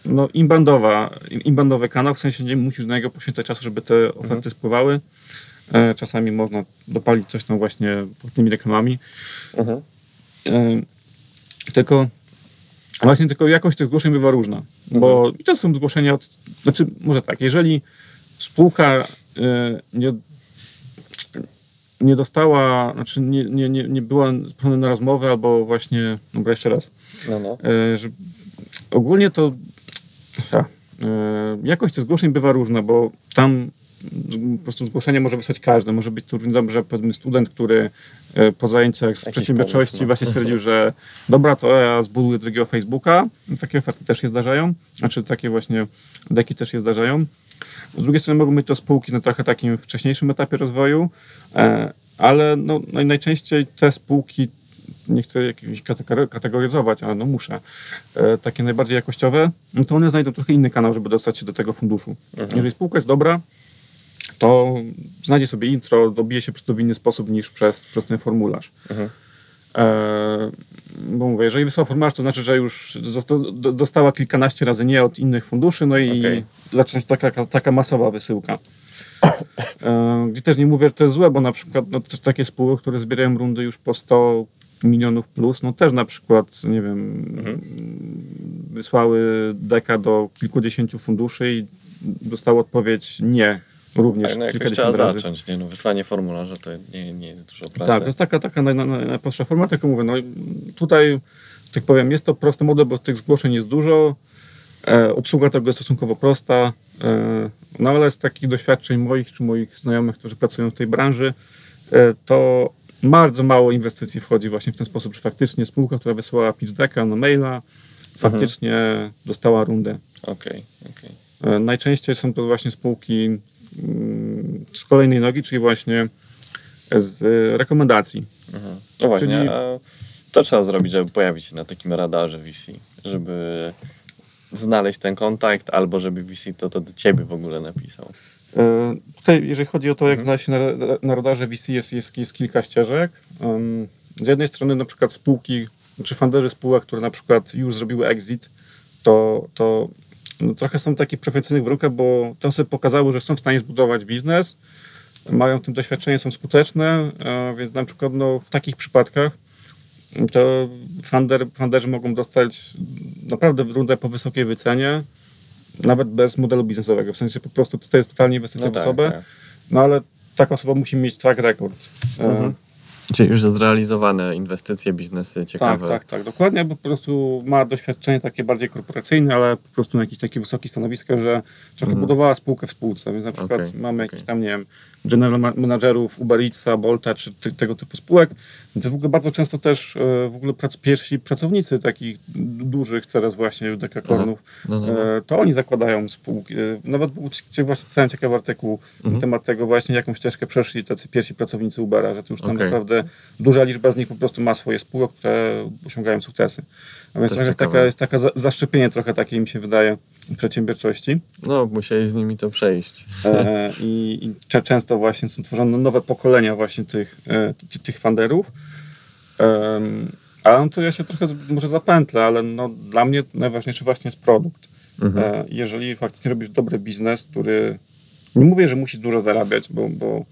no, inbandowa, inbandowy kanał, w sensie nie musisz na niego poświęcać czasu, żeby te oferty Mhm. spływały. E, Czasami można dopalić coś tam właśnie pod tymi reklamami. Mhm. E, Tylko właśnie tylko jakość tych zgłoszeń bywa różna. Bo i to są zgłoszenia od. Znaczy, może tak, jeżeli spółka e, nie, nie dostała, znaczy nie, nie, nie, nie była zaproszona na rozmowę, albo właśnie, dobra, jeszcze raz, No, no. e, że ogólnie to ha, e, jakość tych zgłoszeń bywa różna, bo tam po prostu zgłoszenie może wysłać każdy. Może być tu dobrze powiedzmy student, który e, po zajęciach z Jakiś przedsiębiorczości pomysł, no. właśnie stwierdził, że dobra, to ja zbuduję drugiego Facebooka. Takie oferty też się zdarzają. Znaczy takie właśnie deki też się zdarzają. Z drugiej strony mogą być to spółki na trochę takim wcześniejszym etapie rozwoju, e, ale no, naj- najczęściej te spółki, nie chcę jakichś kategor- kategoryzować, ale no muszę, e, takie najbardziej jakościowe, no to one znajdą trochę inny kanał, żeby dostać się do tego funduszu. Jeżeli spółka jest dobra, to znajdzie sobie intro, dobije się po prostu w inny sposób niż przez, przez ten formularz. Mhm. E, bo mówię, jeżeli wysłała formularz, to znaczy, że już dostała kilkanaście razy nie od innych funduszy, no i Okej. zaczyna się taka, taka masowa wysyłka. E, gdzie też nie mówię, że to jest złe, bo na przykład no, też takie spółki, które zbierają rundy już po 100 milionów plus, no też na przykład, nie wiem, wysłały deka do kilkudziesięciu funduszy i dostały odpowiedź nie, również Tak, no jakoś trzeba razy. zacząć. Nie? No, wysłanie formularza to nie, nie jest dużo pracy. Tak, to jest taka, taka naj, naj, najprostsza forma, tylko mówię, no tutaj, tak powiem, jest to prosty model, bo tych zgłoszeń jest dużo, e, obsługa tego jest stosunkowo prosta, e, no ale z takich doświadczeń moich czy moich znajomych, którzy pracują w tej branży, e, to bardzo mało inwestycji wchodzi właśnie w ten sposób, że faktycznie spółka, która wysłała pitch decka na maila, faktycznie dostała rundę. Okej, okej. E, Najczęściej są to właśnie spółki z kolejnej nogi, czyli właśnie z e, rekomendacji. Mhm. No właśnie, Czyli- co trzeba zrobić, żeby pojawić się na takim radarze VC? Żeby znaleźć ten kontakt, albo żeby VC to, to do ciebie w ogóle napisał. E, Tutaj, jeżeli chodzi o to, jak Mhm. znaleźć się na, na radarze VC, jest, jest, jest kilka ścieżek. Z jednej strony na przykład spółki, czy funderzy spółek, które na przykład już zrobiły exit, to, to no, trochę są takich preferencyjnych warunkach, bo to sobie pokazały, że są w stanie zbudować biznes, mają w tym doświadczenie, są skuteczne, e, więc na przykład no, w takich przypadkach to funder, funderzy mogą dostać naprawdę rundę po wysokiej wycenie, nawet bez modelu biznesowego. W sensie po prostu to jest totalnie inwestycja No w tak, osobę, tak. no ale taka osoba musi mieć track record. E, Mhm. Czyli już zrealizowane inwestycje, biznesy Tak, ciekawe. tak, tak, dokładnie, bo po prostu ma doświadczenie takie bardziej korporacyjne, ale po prostu na jakieś takie wysokie stanowiska, że trochę Mhm. budowała spółkę w spółce, więc na przykład Okej, mamy okej. jakiś tam, nie wiem, general ma- managerów Uber Eatsa, Bolta, czy tego typu spółek. Więc w ogóle bardzo często też e, w ogóle prac, pierwsi pracownicy takich dużych teraz właśnie dekakornów, No, no, no. e, to oni zakładają spółki. E, Nawet właśnie czytałem ciekawy artykuł Mhm. na temat tego właśnie, jaką ścieżkę przeszli tacy pierwsi pracownicy Ubera, że to już tam Okej. naprawdę duża liczba z nich po prostu ma swoje spółki, które osiągają sukcesy. A więc jest taka, jest taka za- zaszczepienie trochę takie mi się wydaje przedsiębiorczości. no, musieli z nimi to przejść. E, I, i często właśnie są tworzone nowe pokolenia właśnie tych, e, ty- tych funderów. Ale no to ja się trochę może zapętlę, ale no, dla mnie najważniejszy właśnie jest produkt. Mhm. E, jeżeli faktycznie robisz dobry biznes, który nie mówię, że musi dużo zarabiać, bo, bo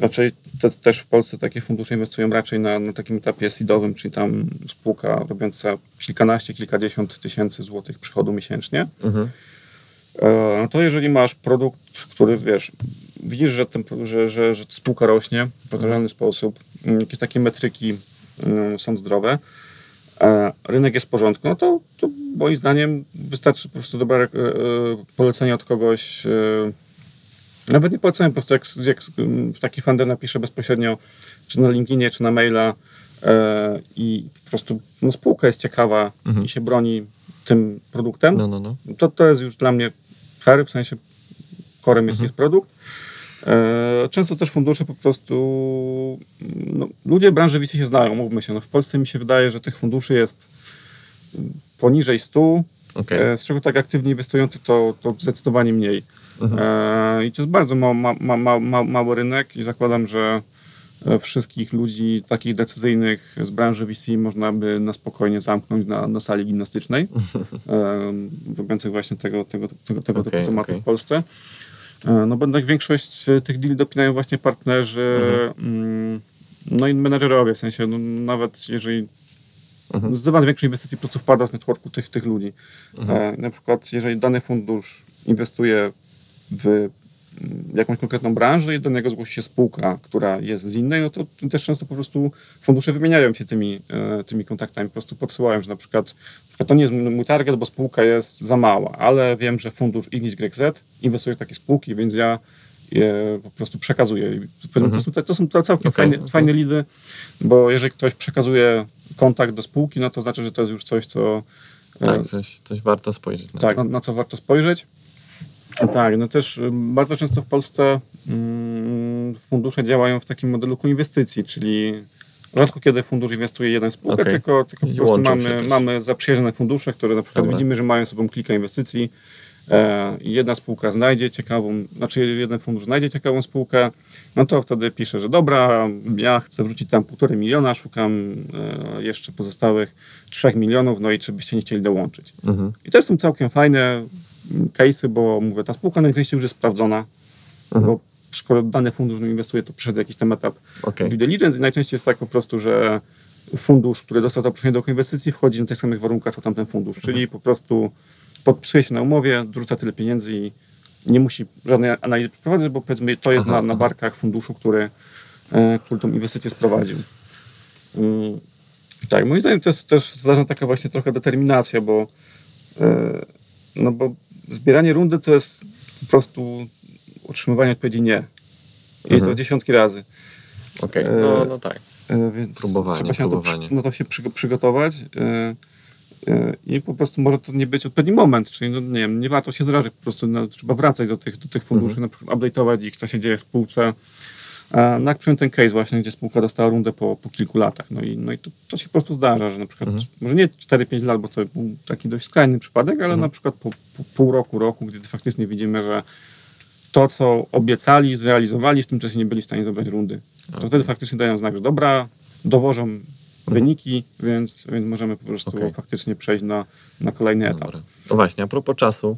raczej te, też w Polsce takie fundusze inwestują raczej na, na takim etapie seedowym, czyli tam spółka robiąca kilkanaście, kilkadziesiąt tysięcy złotych przychodu miesięcznie. Mhm. E, no to jeżeli masz produkt, który wiesz, widzisz, że, ten, że, że, że spółka rośnie w naturalny sposób, mm, jakieś takie metryki mm, są zdrowe, e, rynek jest w porządku, no to, to moim zdaniem wystarczy po prostu dobre e, polecenie od kogoś, nawet nie polecenie, po prostu jak, jak w taki funder napisze bezpośrednio, czy na LinkedInie, czy na maila e, i po prostu no, spółka jest ciekawa i się broni tym produktem, No, no, no. to, to jest już dla mnie fair, w sensie korem jest, jest produkt. E, Często też fundusze po prostu, no, ludzie branży VC się znają, mówmy się. No, w Polsce mi się wydaje, że tych funduszy jest poniżej 100, Okej. e, z czego tak aktywnie inwestujący to, to zdecydowanie mniej. E, I to jest bardzo ma, ma, ma, ma, ma, mały rynek i zakładam, że e, wszystkich ludzi takich decyzyjnych z branży VC można by na spokojnie zamknąć na, na sali gimnastycznej, robiących właśnie tego, tego, tego, tego typu tematu okej. w Polsce. E, No bo jednak większość tych deal dopinają właśnie partnerzy, mm, no i menedżerowie, w sensie no, nawet jeżeli Mhm. zdecydowanie większość inwestycji po prostu wpada z networku tych, tych ludzi. Mhm. Na przykład jeżeli dany fundusz inwestuje w mm, jakąś konkretną branżę i do niego zgłosi się spółka, która jest z innej, no to też często po prostu fundusze wymieniają się tymi, e, tymi kontaktami, po prostu podsyłają, że na przykład, to nie jest mój target, bo spółka jest za mała, ale wiem, że fundusz XYZ inwestuje w takie spółki, więc ja je po prostu przekazuję. I To, są, to są to całkiem Mhm. Okej, fajne, fajne lidy, bo jeżeli ktoś przekazuje kontakt do spółki, no to znaczy, że to jest już coś, co e, Tak, coś, coś warto spojrzeć na tak, na, na co warto spojrzeć. Tak, no też y, bardzo często w Polsce mm, fundusze działają w takim modelu inwestycji, czyli rzadko kiedy fundusz inwestuje jeden spółkę, Okej. tylko, tylko po prostu mamy, mamy zaprzyjaźnione fundusze, które na przykład Dobra. widzimy, że mają sobą kilka inwestycji. E, jedna spółka znajdzie ciekawą, znaczy jeden fundusz znajdzie ciekawą spółkę, no to wtedy pisze, że dobra, ja chcę wrzucić tam półtorej miliona, szukam e, jeszcze pozostałych trzech milionów, no i czy byście nie chcieli dołączyć. Mhm. I też są całkiem fajne case'y, bo mówię, ta spółka najczęściej już jest sprawdzona, Mhm. bo skoro dany fundusz inwestuje, to przeszedł jakiś tam etap Okej. due diligence i najczęściej jest tak po prostu, że fundusz, który dostał zaproszenie do inwestycji, wchodzi na tych samych warunkach, co tamten fundusz, czyli po prostu podpisuje się na umowie, dorzuca tyle pieniędzy i nie musi żadnej analizy przeprowadzać, bo powiedzmy to jest Aha, na, na barkach funduszu, który, e, który tą inwestycję sprowadził. Mm, Tak, moim zdaniem to jest też ważna taka właśnie trochę determinacja, bo e, no bo zbieranie rundy to jest po prostu utrzymywanie odpowiedzi nie. I to Mhm. dziesiątki razy. Okej, E, no, no tak. E, Więc Próbowanie, trzeba się na to, próbowanie. na to się przygo- przygotować e, i po prostu może to nie być odpowiedni moment, czyli no, nie wiem, nie warto się zrażać, po prostu no, trzeba wracać do tych, do tych funduszy, Mhm. na przykład update'ować ich, co się dzieje w spółce. E, No przyjąłem ten case właśnie, gdzie spółka dostała rundę po, po kilku latach, no i, no i to, to się po prostu zdarza, że na przykład, Mhm. może nie 4-5 lat, bo to był taki dość skrajny przypadek, ale Mhm. na przykład po, po pół roku, roku, gdy faktycznie widzimy, że to, co obiecali, zrealizowali, w tym czasie nie byli w stanie zebrać rundy. To Okej. wtedy faktycznie dają znak, że dobra, dowożą wyniki, więc, więc możemy po prostu Okej. faktycznie przejść na, na kolejny etap. Dobra. No właśnie, a propos czasu,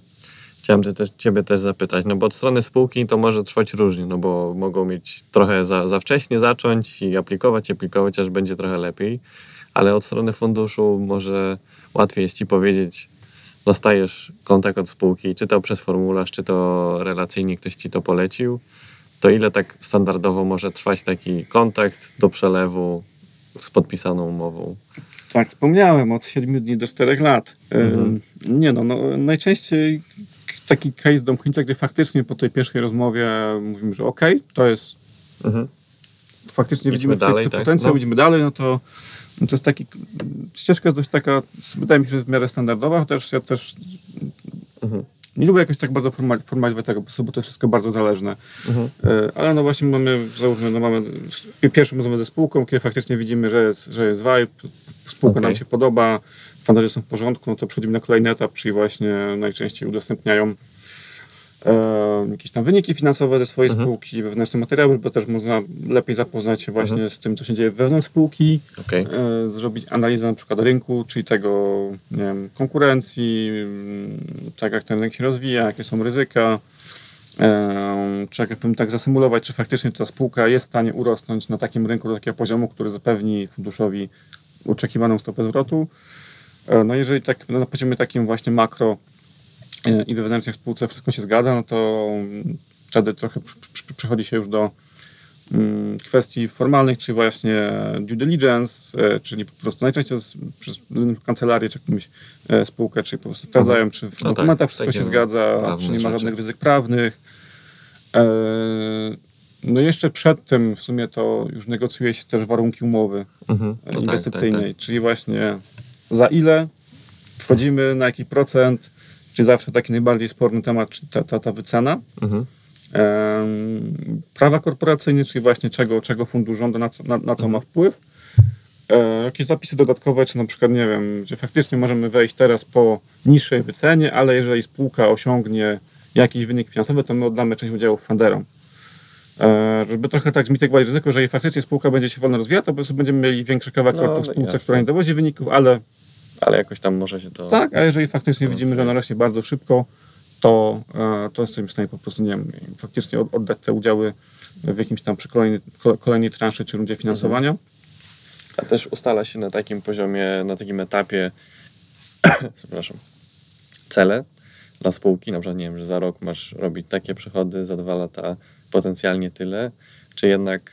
chciałem ty też, Ciebie też zapytać, no bo od strony spółki to może trwać różnie, no bo mogą mieć trochę za, za wcześnie zacząć i aplikować, aplikować, aż będzie trochę lepiej, ale od strony funduszu może łatwiej jest Ci powiedzieć, dostajesz kontakt od spółki, czy to przez formularz, czy to relacyjnie ktoś Ci to polecił, to ile tak standardowo może trwać taki kontakt do przelewu z podpisaną umową? Tak, wspomniałem, od 7 dni do 4 lat. Mhm. Nie no, no, najczęściej taki case domknięcia, gdzie faktycznie po tej pierwszej rozmowie mówimy, że okej, to jest Mhm. faktycznie Idźmy widzimy dalej, tak, potencjał, no. idziemy dalej, no to, no to jest taki, ścieżka jest dość taka, wydaje mi się, że jest w miarę standardowa, chociaż ja też Mhm. nie lubię jakoś tak bardzo formal- formalizować tego, bo to jest wszystko bardzo zależne. Mhm. E, Ale no właśnie mamy, załóżmy, no mamy pi- pierwszą rozmowę ze spółką, kiedy faktycznie widzimy, że jest, że jest vibe, spółka Okej. nam się podoba, fantazy są w porządku, no to przechodzimy na kolejny etap, czyli właśnie najczęściej udostępniają e, jakieś tam wyniki finansowe ze swojej Mhm. spółki, wewnętrzne materiały, bo też można lepiej zapoznać się właśnie Mhm. z tym, co się dzieje wewnątrz spółki, Okej. e, zrobić analizę na przykład rynku, czyli tego, nie wiem, konkurencji, mm, tak jak ten rynek się rozwija, jakie są ryzyka, e, czy tak zasymulować, czy faktycznie ta spółka jest w stanie urosnąć na takim rynku do takiego poziomu, który zapewni funduszowi oczekiwaną stopę zwrotu. E, No jeżeli tak na poziomie takim właśnie makro e, i wewnętrznie w spółce wszystko się zgadza, no to mm, wtedy trochę pr- pr- przechodzi się już do mm, kwestii formalnych, czyli właśnie due diligence, e, czyli po prostu najczęściej przez kancelarię czy jakąś spółkę, czyli po prostu sprawdzają, czy w No tak, dokumentach wszystko takie się zgadza, czy nie ma rzeczy. żadnych ryzyk prawnych. No jeszcze przed tym w sumie to już negocjuje się też warunki umowy Mhm. No tak, inwestycyjnej, tak, tak. czyli właśnie za ile wchodzimy, na jaki procent, czy zawsze taki najbardziej sporny temat, czy ta, ta, ta wycena. Mhm. Prawa korporacyjne, czyli właśnie czego, czego fundusz żąda, na co, na, na co ma wpływ. E, jakieś zapisy dodatkowe, czy na przykład, nie wiem, gdzie faktycznie możemy wejść teraz po niższej wycenie, ale jeżeli spółka osiągnie jakiś wynik finansowy, to my oddamy część udziałów funderom. E, żeby trochę tak zmitygować ryzyko, że jeżeli faktycznie spółka będzie się wolno rozwijać, to po prostu będziemy mieli większy kawałek No, no spółce, jasne. która nie dowodzi wyników, ale Ale jakoś tam może się to... tak, a jeżeli faktycznie widzimy, że ona rośnie bardzo szybko, to, e, to jesteśmy w stanie po prostu, nie wiem, faktycznie od- oddać te udziały w jakimś tam przy kolejnej, ko- kolejnej transzy czy rundzie finansowania. A też ustala się na takim poziomie, na takim etapie, przepraszam, cele dla spółki, na przykład nie wiem, że za rok masz robić takie przychody, za dwa lata potencjalnie tyle, czy jednak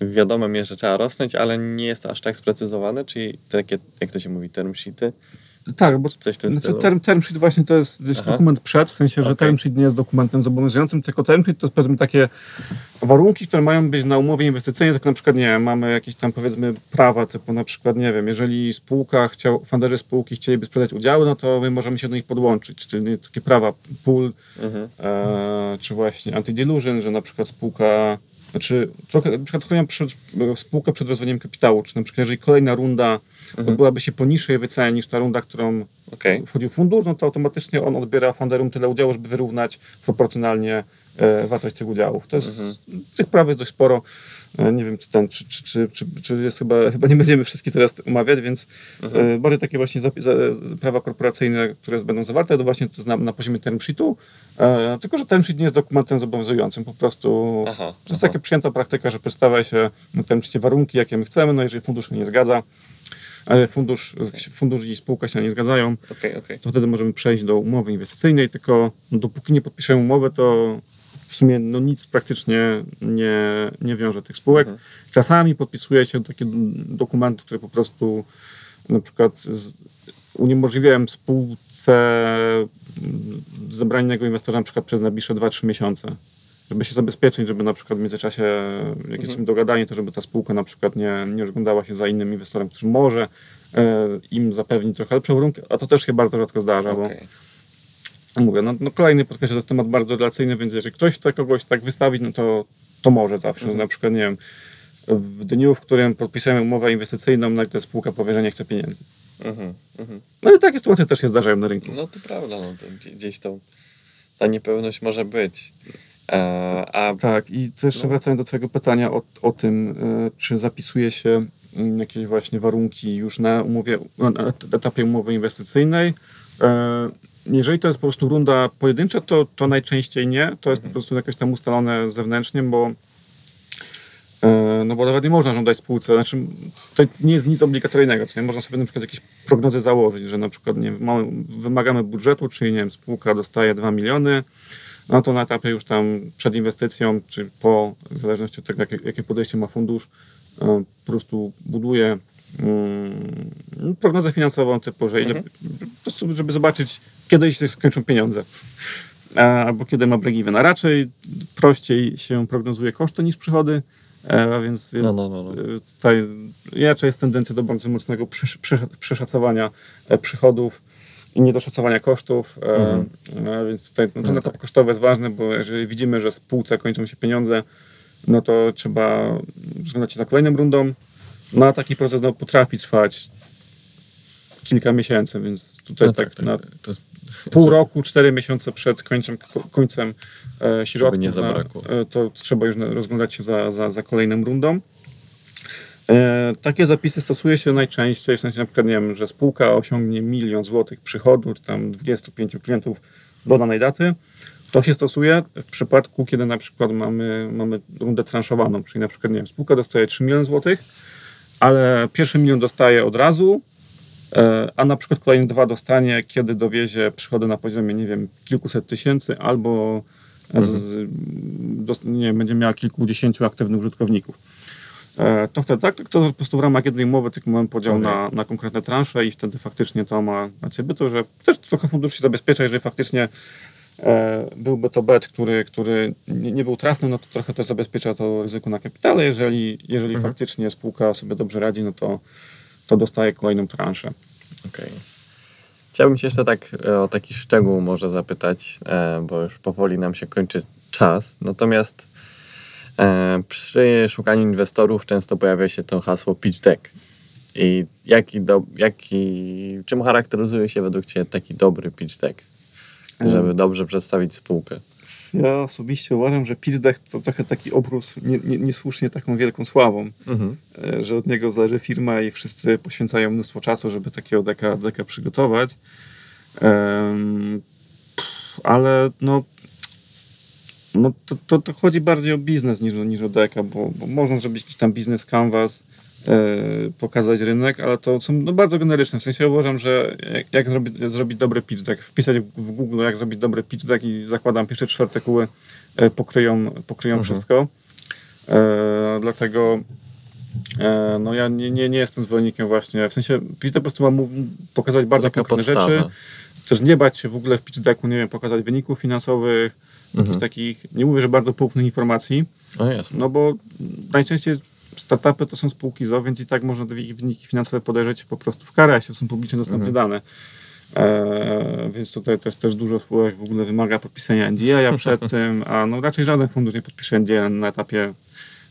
wiadomo jest, że trzeba rosnąć, ale nie jest to aż tak sprecyzowane, czyli takie, jak to się mówi, term sheety, Tak, bo coś w tym znaczy, stylu? term, term sheet właśnie to jest, Aha. dokument przed, w sensie, że Okej. term sheet nie jest dokumentem zobowiązującym, tylko term sheet to jest powiedzmy takie warunki, które mają być na umowie inwestycyjnej, tak na przykład, nie wiem, mamy jakieś tam powiedzmy prawa, typu na przykład, nie wiem, jeżeli spółka chciał, funderzy spółki chcieliby sprzedać udziały, no to my możemy się do nich podłączyć, czyli takie prawa pool, Mhm. e, czy właśnie anti-dilution, że na przykład spółka, znaczy trochę, na przykład chronią przed, spółkę przed rozwojem kapitału, czy na przykład jeżeli kolejna runda Mhm. odbyłaby się po niższej wycenie niż ta runda, którą Okej. wchodził fundusz, no to automatycznie on odbiera funderom tyle udziału, żeby wyrównać proporcjonalnie e, wartość tych udziałów. To jest, Tych praw jest dość sporo. E, nie wiem, czy, ten, czy, czy, czy, czy, jest chyba, chyba nie będziemy wszystkich teraz omawiać, więc e, bardziej takie właśnie prawa korporacyjne, które będą zawarte, to właśnie na, poziomie term sheetu, e, tylko że term sheet nie jest dokumentem zobowiązującym, po prostu Aha, to jest aha. taka przyjęta praktyka, że przedstawia się na term sheetie warunki, jakie my chcemy, no jeżeli fundusz się nie zgadza, ale fundusz, fundusz i spółka się nie zgadzają, Okej, okej. to wtedy możemy przejść do umowy inwestycyjnej, tylko no, dopóki nie podpiszemy umowy, to w sumie no, nic praktycznie nie, nie wiąże tych spółek. Mhm. Czasami podpisuje się takie dokumenty, które po prostu na przykład z, uniemożliwiają spółce mm, zebranie innego inwestora na przykład przez najbliższe 2-3 miesiące. Żeby się zabezpieczyć, żeby na przykład w międzyczasie, jak jesteśmy dogadani, to żeby ta spółka na przykład nie, nie rozglądała się za innym inwestorem, który może e, im zapewnić trochę lepszą warunki, a to też się bardzo rzadko zdarza, bo Okej. Mówię, no, no kolejny podkreślę, to jest temat bardzo relacyjny, więc jeżeli ktoś chce kogoś tak wystawić, no to, to może zawsze. Mhm. Na przykład, nie wiem, w dniu, w którym podpisujemy umowę inwestycyjną, nagle spółka powie, że nie chce pieniędzy. Mhm, mhm. No i takie sytuacje też się zdarzają na rynku. No to prawda, no to gdzie- gdzieś to ta niepewność może być. E, a Tak, i to jeszcze No. wracając do Twojego pytania o, o tym, e, czy zapisuje się mm, jakieś właśnie warunki już na umowie, na na etapie umowy inwestycyjnej. E, Jeżeli to jest po prostu runda pojedyncza, to, to najczęściej nie. To jest po prostu jakoś tam ustalone zewnętrznie, bo e, no bo nawet nie można żądać spółce, znaczy to nie jest nic obligatoryjnego, co nie? Można sobie na przykład jakieś prognozy założyć, że na przykład nie, mamy, wymagamy budżetu, czyli nie wiem, spółka dostaje 2 miliony, no to na etapie już tam przed inwestycją, czy po, w zależności od tego, jakie, jakie podejście ma fundusz, e, po prostu buduje mm, prognozę finansową typu, że ile, po prostu, żeby zobaczyć, kiedy się skończą pieniądze. Albo kiedy ma break-even. A raczej prościej się prognozuje koszty niż przychody, e, a więc jest, No, no, no, no. e, tutaj raczej jest tendencja do bardzo mocnego przeszacowania e, przychodów i niedoszacowania kosztów, Mhm. a więc tutaj no, ten etap kosztowy jest ważny, bo jeżeli widzimy, że spółce kończą się pieniądze, no to trzeba rozglądać się za kolejną rundą. No a taki proces no, potrafi trwać kilka miesięcy, więc tutaj No tak, na To pół roku, cztery miesiące przed końcem, ko- końcem e, środków, nie na- zabrakło. e, to trzeba już na- rozglądać się za, za, za kolejną rundą. E, takie zapisy stosuje się najczęściej, w sensie na przykład, nie wiem, że spółka osiągnie milion złotych przychodu, czy tam 25 klientów do danej daty. To się stosuje w przypadku, kiedy na przykład mamy, mamy rundę transzowaną, czyli na przykład, nie wiem, spółka dostaje 3 miliony złotych, ale pierwszy milion dostaje od razu, a na przykład kolejne dwa dostanie, kiedy dowiezie przychody na poziomie, nie wiem, kilkuset tysięcy, albo z, z, dos- nie wiem, będzie miała kilkudziesięciu aktywnych użytkowników. E, To wtedy tak, to po prostu w ramach jednej umowy tylko mamy podział Okej. na, na konkretne transze i wtedy faktycznie to ma rację bytu, że też trochę fundusz się zabezpiecza, jeżeli faktycznie e, byłby to bet, który, który nie, nie był trafny, no to trochę też zabezpiecza to ryzyko na kapitale. Jeżeli, jeżeli Mhm. faktycznie spółka sobie dobrze radzi, no to, to dostaje kolejną transzę. Okej. Chciałbym się jeszcze tak e, o taki szczegół może zapytać, e, bo już powoli nam się kończy czas. Natomiast e, przy szukaniu inwestorów często pojawia się to hasło pitch deck. I jaki do, jaki, czym charakteryzuje się według Ciebie taki dobry pitch deck, żeby dobrze przedstawić spółkę? Ja osobiście uważam, że pitch deck to trochę taki obrósł nie, nie, niesłusznie taką wielką sławą, Mhm. e, że od niego zależy firma i wszyscy poświęcają mnóstwo czasu, żeby takiego deka, deka przygotować. Pff, ale no, no to, to, to chodzi bardziej o biznes niż, o- niż o deka, bo, bo można zrobić jakiś tam biznes canvas, pokazać rynek, ale to są no, bardzo generyczne. W sensie uważam, że jak, jak zrobić, zrobić dobry pitch deck, wpisać w, Google, jak zrobić dobry pitch deck i zakładam pierwsze trzy artykuły e, pokryją, pokryją Mhm. wszystko. E, dlatego e, no ja nie, nie, nie jestem zwolennikiem właśnie, w sensie pitch deck po prostu ma mu pokazać bardzo konkretne rzeczy, też nie bać się w ogóle w pitch decku, nie wiem, pokazać wyników finansowych, Mhm. jakichś takich, nie mówię, że bardzo poufnych informacji, O jasne. no bo najczęściej startupy to są spółki ZO, więc i tak można ich wyniki finansowe podejrzeć po prostu w karę, jeśli są publicznie dostępne Mhm. dane. E, więc tutaj też, też dużo spółek w ogóle wymaga podpisania NDA przed tym, a no raczej żaden fundusz nie podpisze NDA na etapie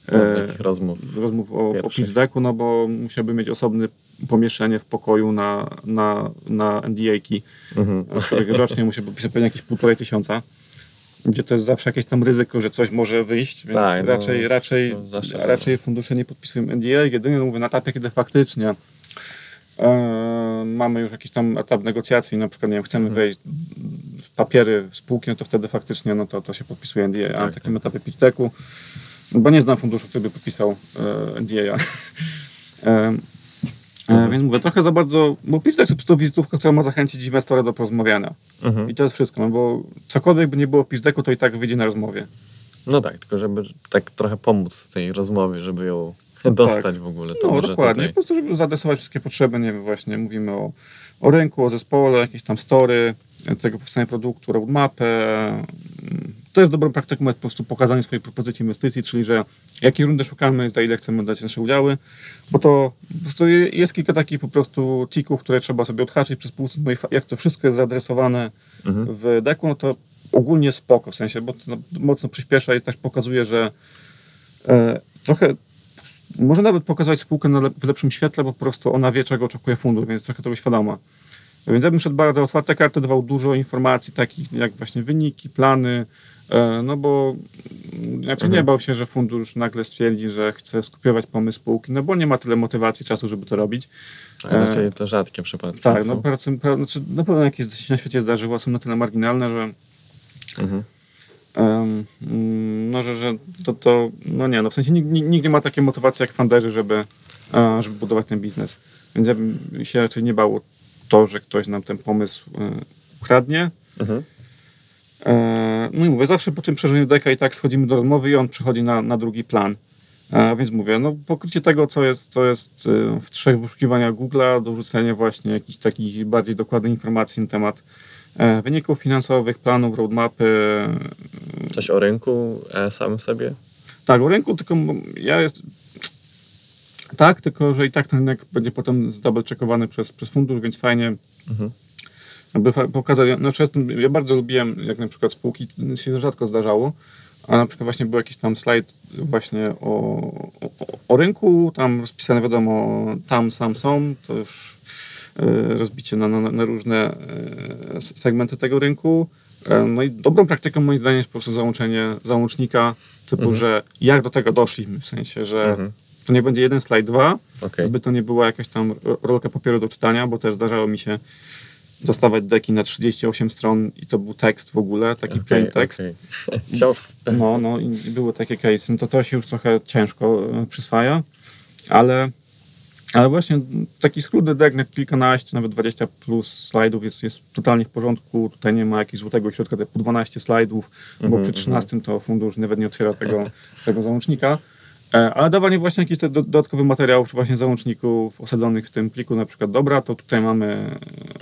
e, takich rozmów. rozmów o, o pierwszych. pitch decku, no bo musiałby mieć osobne pomieszczenie w pokoju na, na, na NDA-ki, Mhm. rocznie musi podpisać pewnie jakieś półtorej tysiąca, gdzie to jest zawsze jakieś tam ryzyko, że coś może wyjść, więc Tak, no, raczej, raczej, są zawsze- raczej fundusze nie podpisują NDA, jedynie no mówię na etapie, kiedy faktycznie e, mamy już jakiś tam etap negocjacji, na przykład nie wiem, chcemy Mhm. wejść w papiery w spółki, no to wtedy faktycznie no to, to się podpisuje NDA, a na Tak, takim etapie pitch decku, bo nie znam funduszu, który by podpisał e, NDA. e, Mhm. Więc mówię, trochę za bardzo, bo pitch deck to po prostu wizytówka, która ma zachęcić inwestora do porozmawiania. Mhm. I to jest wszystko, no bo cokolwiek by nie było w pitch decku, to i tak wyjdzie na rozmowie. No tak, tylko żeby tak trochę pomóc tej rozmowie, żeby ją dostać w ogóle. To No może dokładnie, tutaj... po prostu żeby zaadresować wszystkie potrzeby, nie wiem, właśnie mówimy o, o rynku, o zespole, jakieś tam story, tego powstania produktu, roadmapę. Mm, To jest dobrą praktyką, jest po prostu pokazanie swojej propozycji inwestycji, czyli że jakiej rundy szukamy, za ile chcemy dać nasze udziały, bo to po prostu je- jest kilka takich po prostu tików, które trzeba sobie odhaczyć przez pół, jak to wszystko jest zaadresowane Mhm. w deku, no to ogólnie spoko, w sensie, bo to no, mocno przyspiesza i też pokazuje, że e, trochę może nawet pokazać spółkę na lep- w lepszym świetle, bo po prostu ona wie, czego oczekuje fundusz, więc trochę tego świadoma. Więc ja bym szedł bardzo otwarte karty, dawał dużo informacji takich jak właśnie wyniki, plany, e, no bo znaczy nie Mhm. bał się, że fundusz nagle stwierdzi, że chce skopiować pomysł spółki, no bo nie ma tyle motywacji, czasu, żeby to robić. A raczej to rzadkie przypadki Tak, są. no pracy, pra, znaczy, na pewno jakieś się na świecie zdarzyło, są na tyle marginalne, że Mhm. Em, mm, no, że, że to, to, no nie, no w sensie nikt, nikt nie ma takiej motywacji jak funderzy, żeby, e, żeby budować ten biznes. Więc ja bym się raczej nie bał to, że ktoś nam ten pomysł e, ukradnie. Mhm. E, No i mówię, zawsze po tym przeżyciu deka i tak schodzimy do rozmowy i on przechodzi na, na drugi plan. E, Więc mówię, no pokrycie tego, co jest, co jest w trzech wyszukiwaniach Google'a, dorzucenie właśnie jakichś takich bardziej dokładnych informacji na temat wyników finansowych, planów, roadmapy, Coś o rynku e, samym sobie? Tak, o rynku, tylko ja jest. Tak, tylko że i tak ten rynek będzie potem double checkowany przez, przez fundusz, więc fajnie, Mhm. aby pokazać. No, ja bardzo lubiłem, jak na przykład spółki, to się rzadko zdarzało, a na przykład właśnie był jakiś tam slajd właśnie o, o, o rynku, tam rozpisane wiadomo, tam, sam, są, to już rozbicie na, na, na różne e, segmenty tego rynku. E, No i dobrą praktyką moim zdaniem jest po prostu załączenie załącznika typu, że jak do tego doszliśmy, w sensie, że Mhm. to nie będzie jeden slajd, dwa, Okej. żeby to nie była jakaś tam ro- rolka papieru do czytania, bo też zdarzało mi się dostawać deki na 38 stron i to był tekst w ogóle, taki Okej, plain okej. Książka. No, no i były takie case. No to to się już trochę ciężko e, przyswaja, ale, ale właśnie taki schludny deck na kilkanaście, nawet 20 plus slajdów jest, jest totalnie w porządku. Tutaj nie ma jakiegoś złotego środka, typu 12 slajdów, bo Mhm, przy 13 to fundusz nawet nie otwiera tego, tego załącznika. E, Ale dawanie właśnie jakichś te do- dodatkowych materiałów, czy właśnie załączników osadzonych w tym pliku, na przykład dobra, to tutaj mamy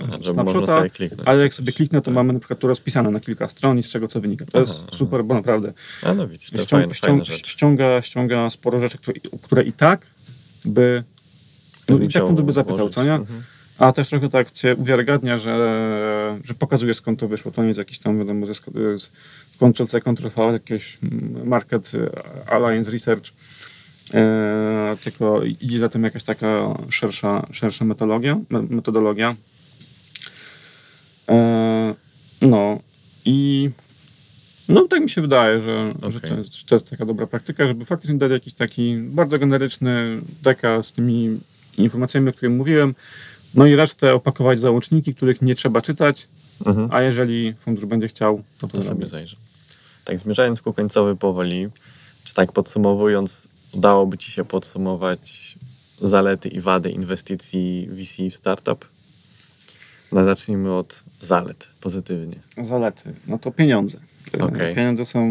Aha, snapshota, ale jak sobie kliknę, to mamy na przykład tu rozpisane na kilka stron i z czego co wynika. To jest Aha, aha. super, bo naprawdę A no widzisz, to ściąga, ściąga, ściąga, ściąga sporo rzeczy, które, które i tak by. No, i musiał fundusz by zapytał, co nie? Mhm. A też trochę tak cię uwiarygadnia, że, że pokazuje skąd to wyszło. To nie jest jakiś tam, wiadomo, ze z Ctrl-C, Ctrl-V, jakieś mm, Market e, Alliance Research, e, tylko idzie za tym jakaś taka szersza, szersza metodologia. me- metodologia. E, no i no tak mi się wydaje, że, że, Okej. to jest, że to jest taka dobra praktyka, żeby faktycznie dać jakiś taki bardzo generyczny deka z tymi informacjami, o których mówiłem, no i resztę opakować załączniki, których nie trzeba czytać, Mhm. a jeżeli fundusz będzie chciał, to to, To sobie zajrzę. Tak, zmierzając ku końcowy powoli, czy tak podsumowując, udałoby Ci się podsumować zalety i wady inwestycji VC w startup? No, zacznijmy od zalet, pozytywnie. Zalety, no to pieniądze. E, Okej. Pieniądze są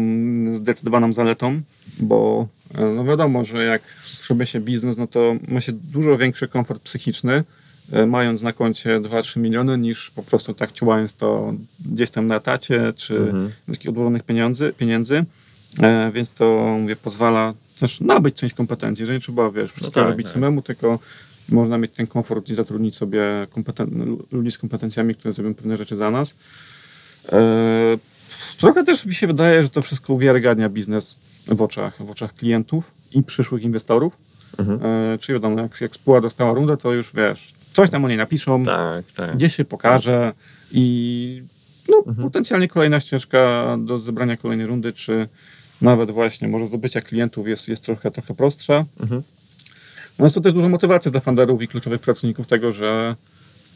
zdecydowaną zaletą, bo e, no wiadomo, że jak zrobi się biznes, no to ma się dużo większy komfort psychiczny, e, mając na koncie 2-3 miliony, niż po prostu tak ciułając to gdzieś tam na etacie, czy Mhm. takich odłożonych pieniędzy, pieniędzy. E, więc to mówię, pozwala też nabyć część kompetencji, że nie trzeba, wiesz, wszystko tak, robić tak. samemu, tylko można mieć ten komfort i zatrudnić sobie kompeten- ludzi z kompetencjami, które zrobią pewne rzeczy za nas. E, Trochę też mi się wydaje, że to wszystko uwiarygadnia biznes w oczach, w oczach klientów i przyszłych inwestorów. Mhm. E, Czyli wiadomo, jak, jak spółka dostała rundę, to już wiesz, coś tam o niej napiszą, Tak, tak. gdzieś się pokaże i no, Mhm. potencjalnie kolejna ścieżka do zebrania kolejnej rundy, czy nawet właśnie może zdobycia klientów jest, jest trochę, trochę prostsza. Mhm. No jest to też duża motywacja dla funderów i kluczowych pracowników tego, że,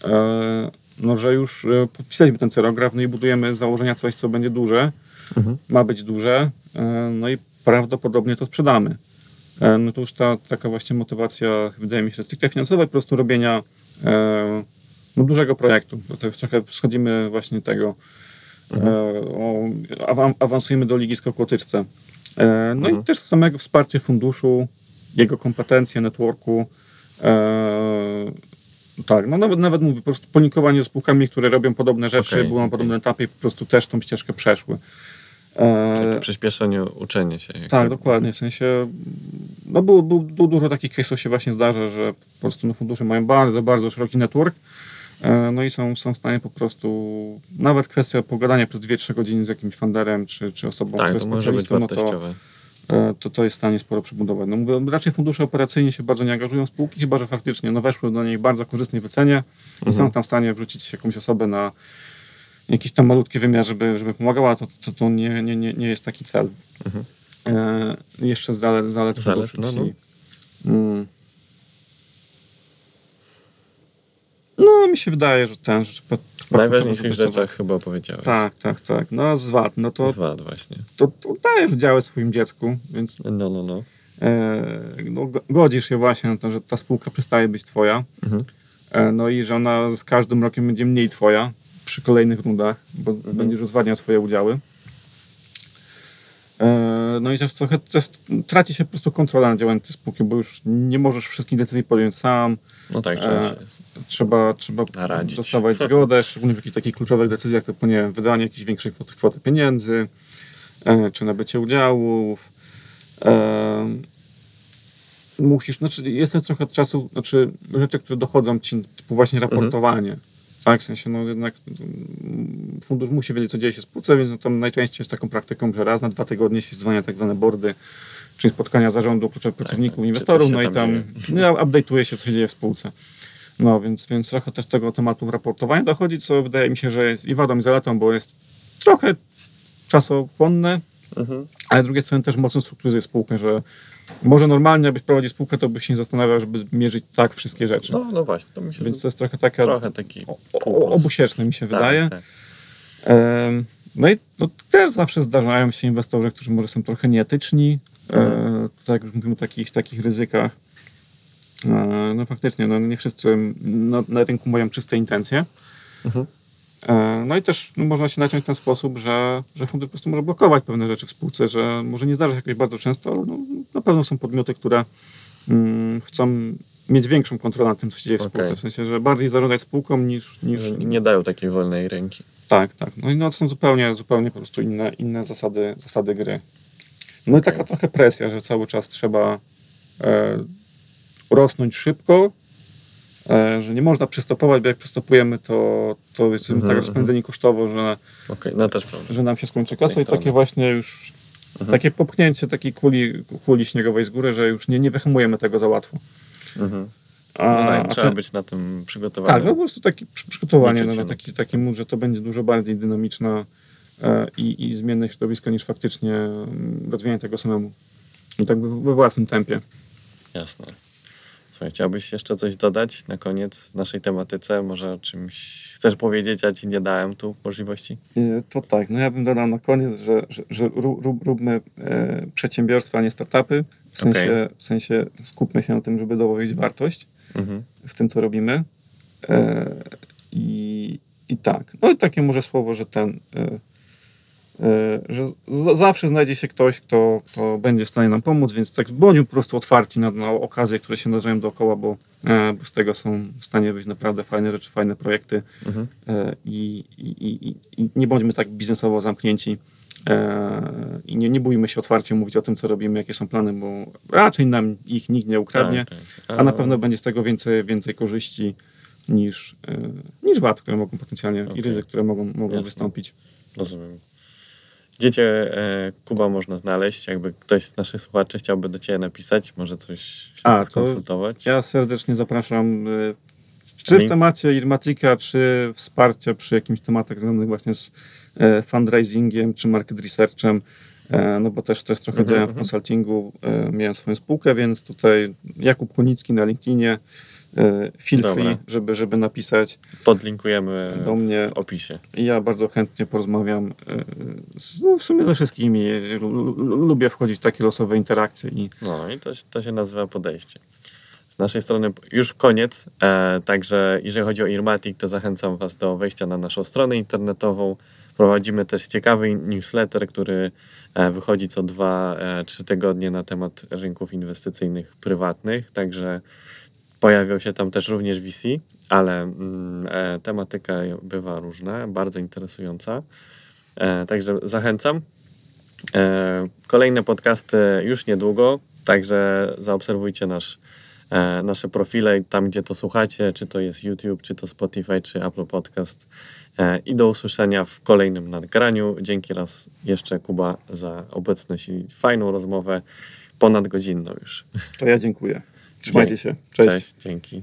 e, no, że już e, podpisaliśmy ten cerograf, no i budujemy z założenia coś, co będzie duże, Mhm. ma być duże, e, no i prawdopodobnie to sprzedamy. E, No to już ta taka właśnie motywacja, wydaje mi się, stricte finansowa, po prostu robienia no, dużego projektu. Bo to trochę schodzimy właśnie tego, o, awan- awansujemy do Ligi Skoku Łotyczce. E, No Mhm. i też samego wsparcie funduszu, jego kompetencje, networku. Tak, no nawet, nawet mówię, po prostu polinkowanie z spółkami, które robią podobne rzeczy, Okej, były na okej. podobnym etapie po prostu też tą ścieżkę przeszły. E, Takie przyspieszenie uczenia się. tak, dokładnie. W sensie, no było, było, było dużo takich case'ów się właśnie zdarza, że po prostu no, fundusze mają bardzo, bardzo szeroki network, e, no i są, są w stanie po prostu, nawet kwestia pogadania przez 2-3 godziny z jakimś funderem, czy, czy osobą, Tak, która to może być specjalistą, no to, wartościowe. To, to jest w stanie sporo przebudować. No mówię, raczej fundusze operacyjnie się bardzo nie angażują w spółki, chyba że faktycznie no, weszły do niej bardzo korzystnej wycenie i są tam w stanie wrzucić jakąś osobę na jakiś tam malutki wymiar, żeby, żeby pomagała, to, to, to nie, nie, nie, nie jest taki cel. Mhm. E, jeszcze zalet, zalet, Zalet, no, VC. Mm. No, mi się wydaje, że ten, że najważniejszych rzeczach chyba powiedziałeś. Tak, tak, tak. No, a z VAT, no to, Z wad właśnie. to, to dajesz udziały swoim dziecku, więc No, no, no. e, no, go- godzisz się właśnie na to, że ta spółka przestaje być twoja, Mhm. e, no i że ona z każdym rokiem będzie mniej twoja przy kolejnych rundach, bo Mhm. będziesz rozwadniał swoje udziały. E, No i też trochę też traci się po prostu kontrola nad działaniem tej spółki, bo już nie możesz wszystkich decyzji podjąć sam. No tak, trzeba E, się... Trzeba, trzeba Naradzić. dostawać zgodę, szczególnie w jakichś takich kluczowych decyzjach, typu nie wiem, wydanie jakiejś większej kwoty, kwoty pieniędzy, e, czy nabycie udziałów. Musisz, znaczy jest trochę czasu, znaczy rzeczy, które dochodzą ci, typu właśnie raportowanie. Tak, w sensie, no jednak mm, fundusz musi wiedzieć, co dzieje się w spółce, więc no, tam najczęściej jest taką praktyką, że raz na dwa tygodnie się dzwania tak zwane boardy, czyli spotkania zarządu kluczowych pracowników, tak. Czy inwestorów, no i tam no, update'uje się, co się dzieje w spółce. No, więc, więc trochę też tego tematu w raportowaniu dochodzi, co wydaje mi się, że jest i wadą, i zaletą, bo jest trochę czasochłonne, Mhm. ale z drugiej strony też mocno strukturyzuje spółkę, że może normalnie, jakbyś prowadził spółkę, to byś się nie zastanawiał, żeby mierzyć tak wszystkie rzeczy. No, no właśnie, to myślę, Więc to jest trochę taka trochę taki o, o, półplus. obusieczne mi się Tak, wydaje. tak. No i no, też zawsze zdarzają się inwestorzy, którzy może są trochę nieetyczni, Mhm. e, tak jak już mówimy o takich, takich ryzykach. E, no faktycznie, no, nie wszyscy na, na rynku mają czyste intencje. Mhm. E, No i też no, można się naciąć w ten sposób, że, że fundusz po prostu może blokować pewne rzeczy w spółce, że może nie zdarza się jakoś bardzo często, ale no, na pewno są podmioty, które mm, chcą mieć większą kontrolę nad tym, co się dzieje w spółce. W sensie, że bardziej zarządzać spółką niż, niż, Nie dają takiej wolnej ręki. tak, tak. No i no, to są zupełnie, zupełnie po prostu inne, inne zasady, zasady gry. No i taka trochę presja, że cały czas trzeba e, rosnąć szybko, że nie można przystopować, bo jak przystopujemy, to, to jesteśmy Mhm, tak rozpędzeni kosztowo, że, Okej, no że nam się skończy kasa i takie właśnie już Mhm. takie popchnięcie takiej kuli, kuli śniegowej z góry, że już nie, nie wyhamujemy tego za łatwo. Mhm. A, No tak, trzeba być na tym przygotowany. tak, no po prostu takie przy- przygotowanie no, na na taki, taki mód, że to będzie dużo bardziej dynamiczne e, i, i zmienne środowisko niż faktycznie mm, rozwijanie tego samemu. I tak we, we własnym tempie. Jasne. Słuchaj, chciałbyś jeszcze coś dodać na koniec w naszej tematyce? Może o czymś chcesz powiedzieć, a ci nie dałem tu możliwości? To tak, no ja bym dodał na koniec, że, że, że ró- ró- róbmy e, przedsiębiorstwa, a nie startupy. W sensie, w sensie skupmy się na tym, żeby dołożyć wartość Mhm. w tym, co robimy. E, i, I tak. No i takie może słowo, że ten. E, że z, zawsze znajdzie się ktoś, kto, kto będzie w stanie nam pomóc, więc tak bądźmy po prostu otwarci na, na okazje, które się nadają dookoła, bo, e, bo z tego są w stanie wyjść naprawdę fajne rzeczy, fajne projekty Mhm. e, i, i, i, i- nie bądźmy tak biznesowo zamknięci e, i nie, nie bójmy się otwarcie mówić o tym, co robimy, jakie są plany, bo raczej nam ich nikt nie ukradnie, Tak, tak. a na pewno będzie z tego więcej, więcej korzyści niż, e, niż wad, które mogą potencjalnie Okej. i ryzyk, które mogą, mogą Jasne. wystąpić. Rozumiem. Gdzie cię, e, Kuba, można znaleźć? Jakby ktoś z naszych słuchaczy chciałby do ciebie napisać, może coś się A, to skonsultować? Ja serdecznie zapraszam, e, czy w temacie Irmatika, czy wsparcia przy jakimś tematach związanych właśnie z e, fundraisingiem, czy market researchem, e, no bo też, też trochę Mhm, działałem w mhm. konsultingu, e, miałem swoją spółkę, więc tutaj Jakub Kunicki na LinkedInie, feel Dobra. free, żeby, żeby napisać Podlinkujemy do mnie. w opisie. Ja bardzo chętnie porozmawiam e, z, no, w sumie ze wszystkimi. Lu- Lubię wchodzić w takie losowe interakcje i No i to, to się nazywa podejście. Z naszej strony już koniec, e, także jeżeli chodzi o Irmatic, to zachęcam Was do wejścia na naszą stronę internetową. Prowadzimy też ciekawy newsletter, który e, wychodzi co dwa, e, trzy tygodnie na temat rynków inwestycyjnych prywatnych, także pojawią się tam też również VC, ale mm, e, tematyka bywa różna, bardzo interesująca. E, także zachęcam. E, kolejne podcasty już niedługo, także zaobserwujcie nasz, e, nasze profile tam, gdzie to słuchacie, czy to jest YouTube, czy to Spotify, czy Apple Podcast. E, I do usłyszenia w kolejnym nagraniu. Dzięki raz jeszcze Kuba za obecność i fajną rozmowę, ponadgodzinną już. to ja dziękuję. Trzymajcie się. Cześć. Cześć dzięki.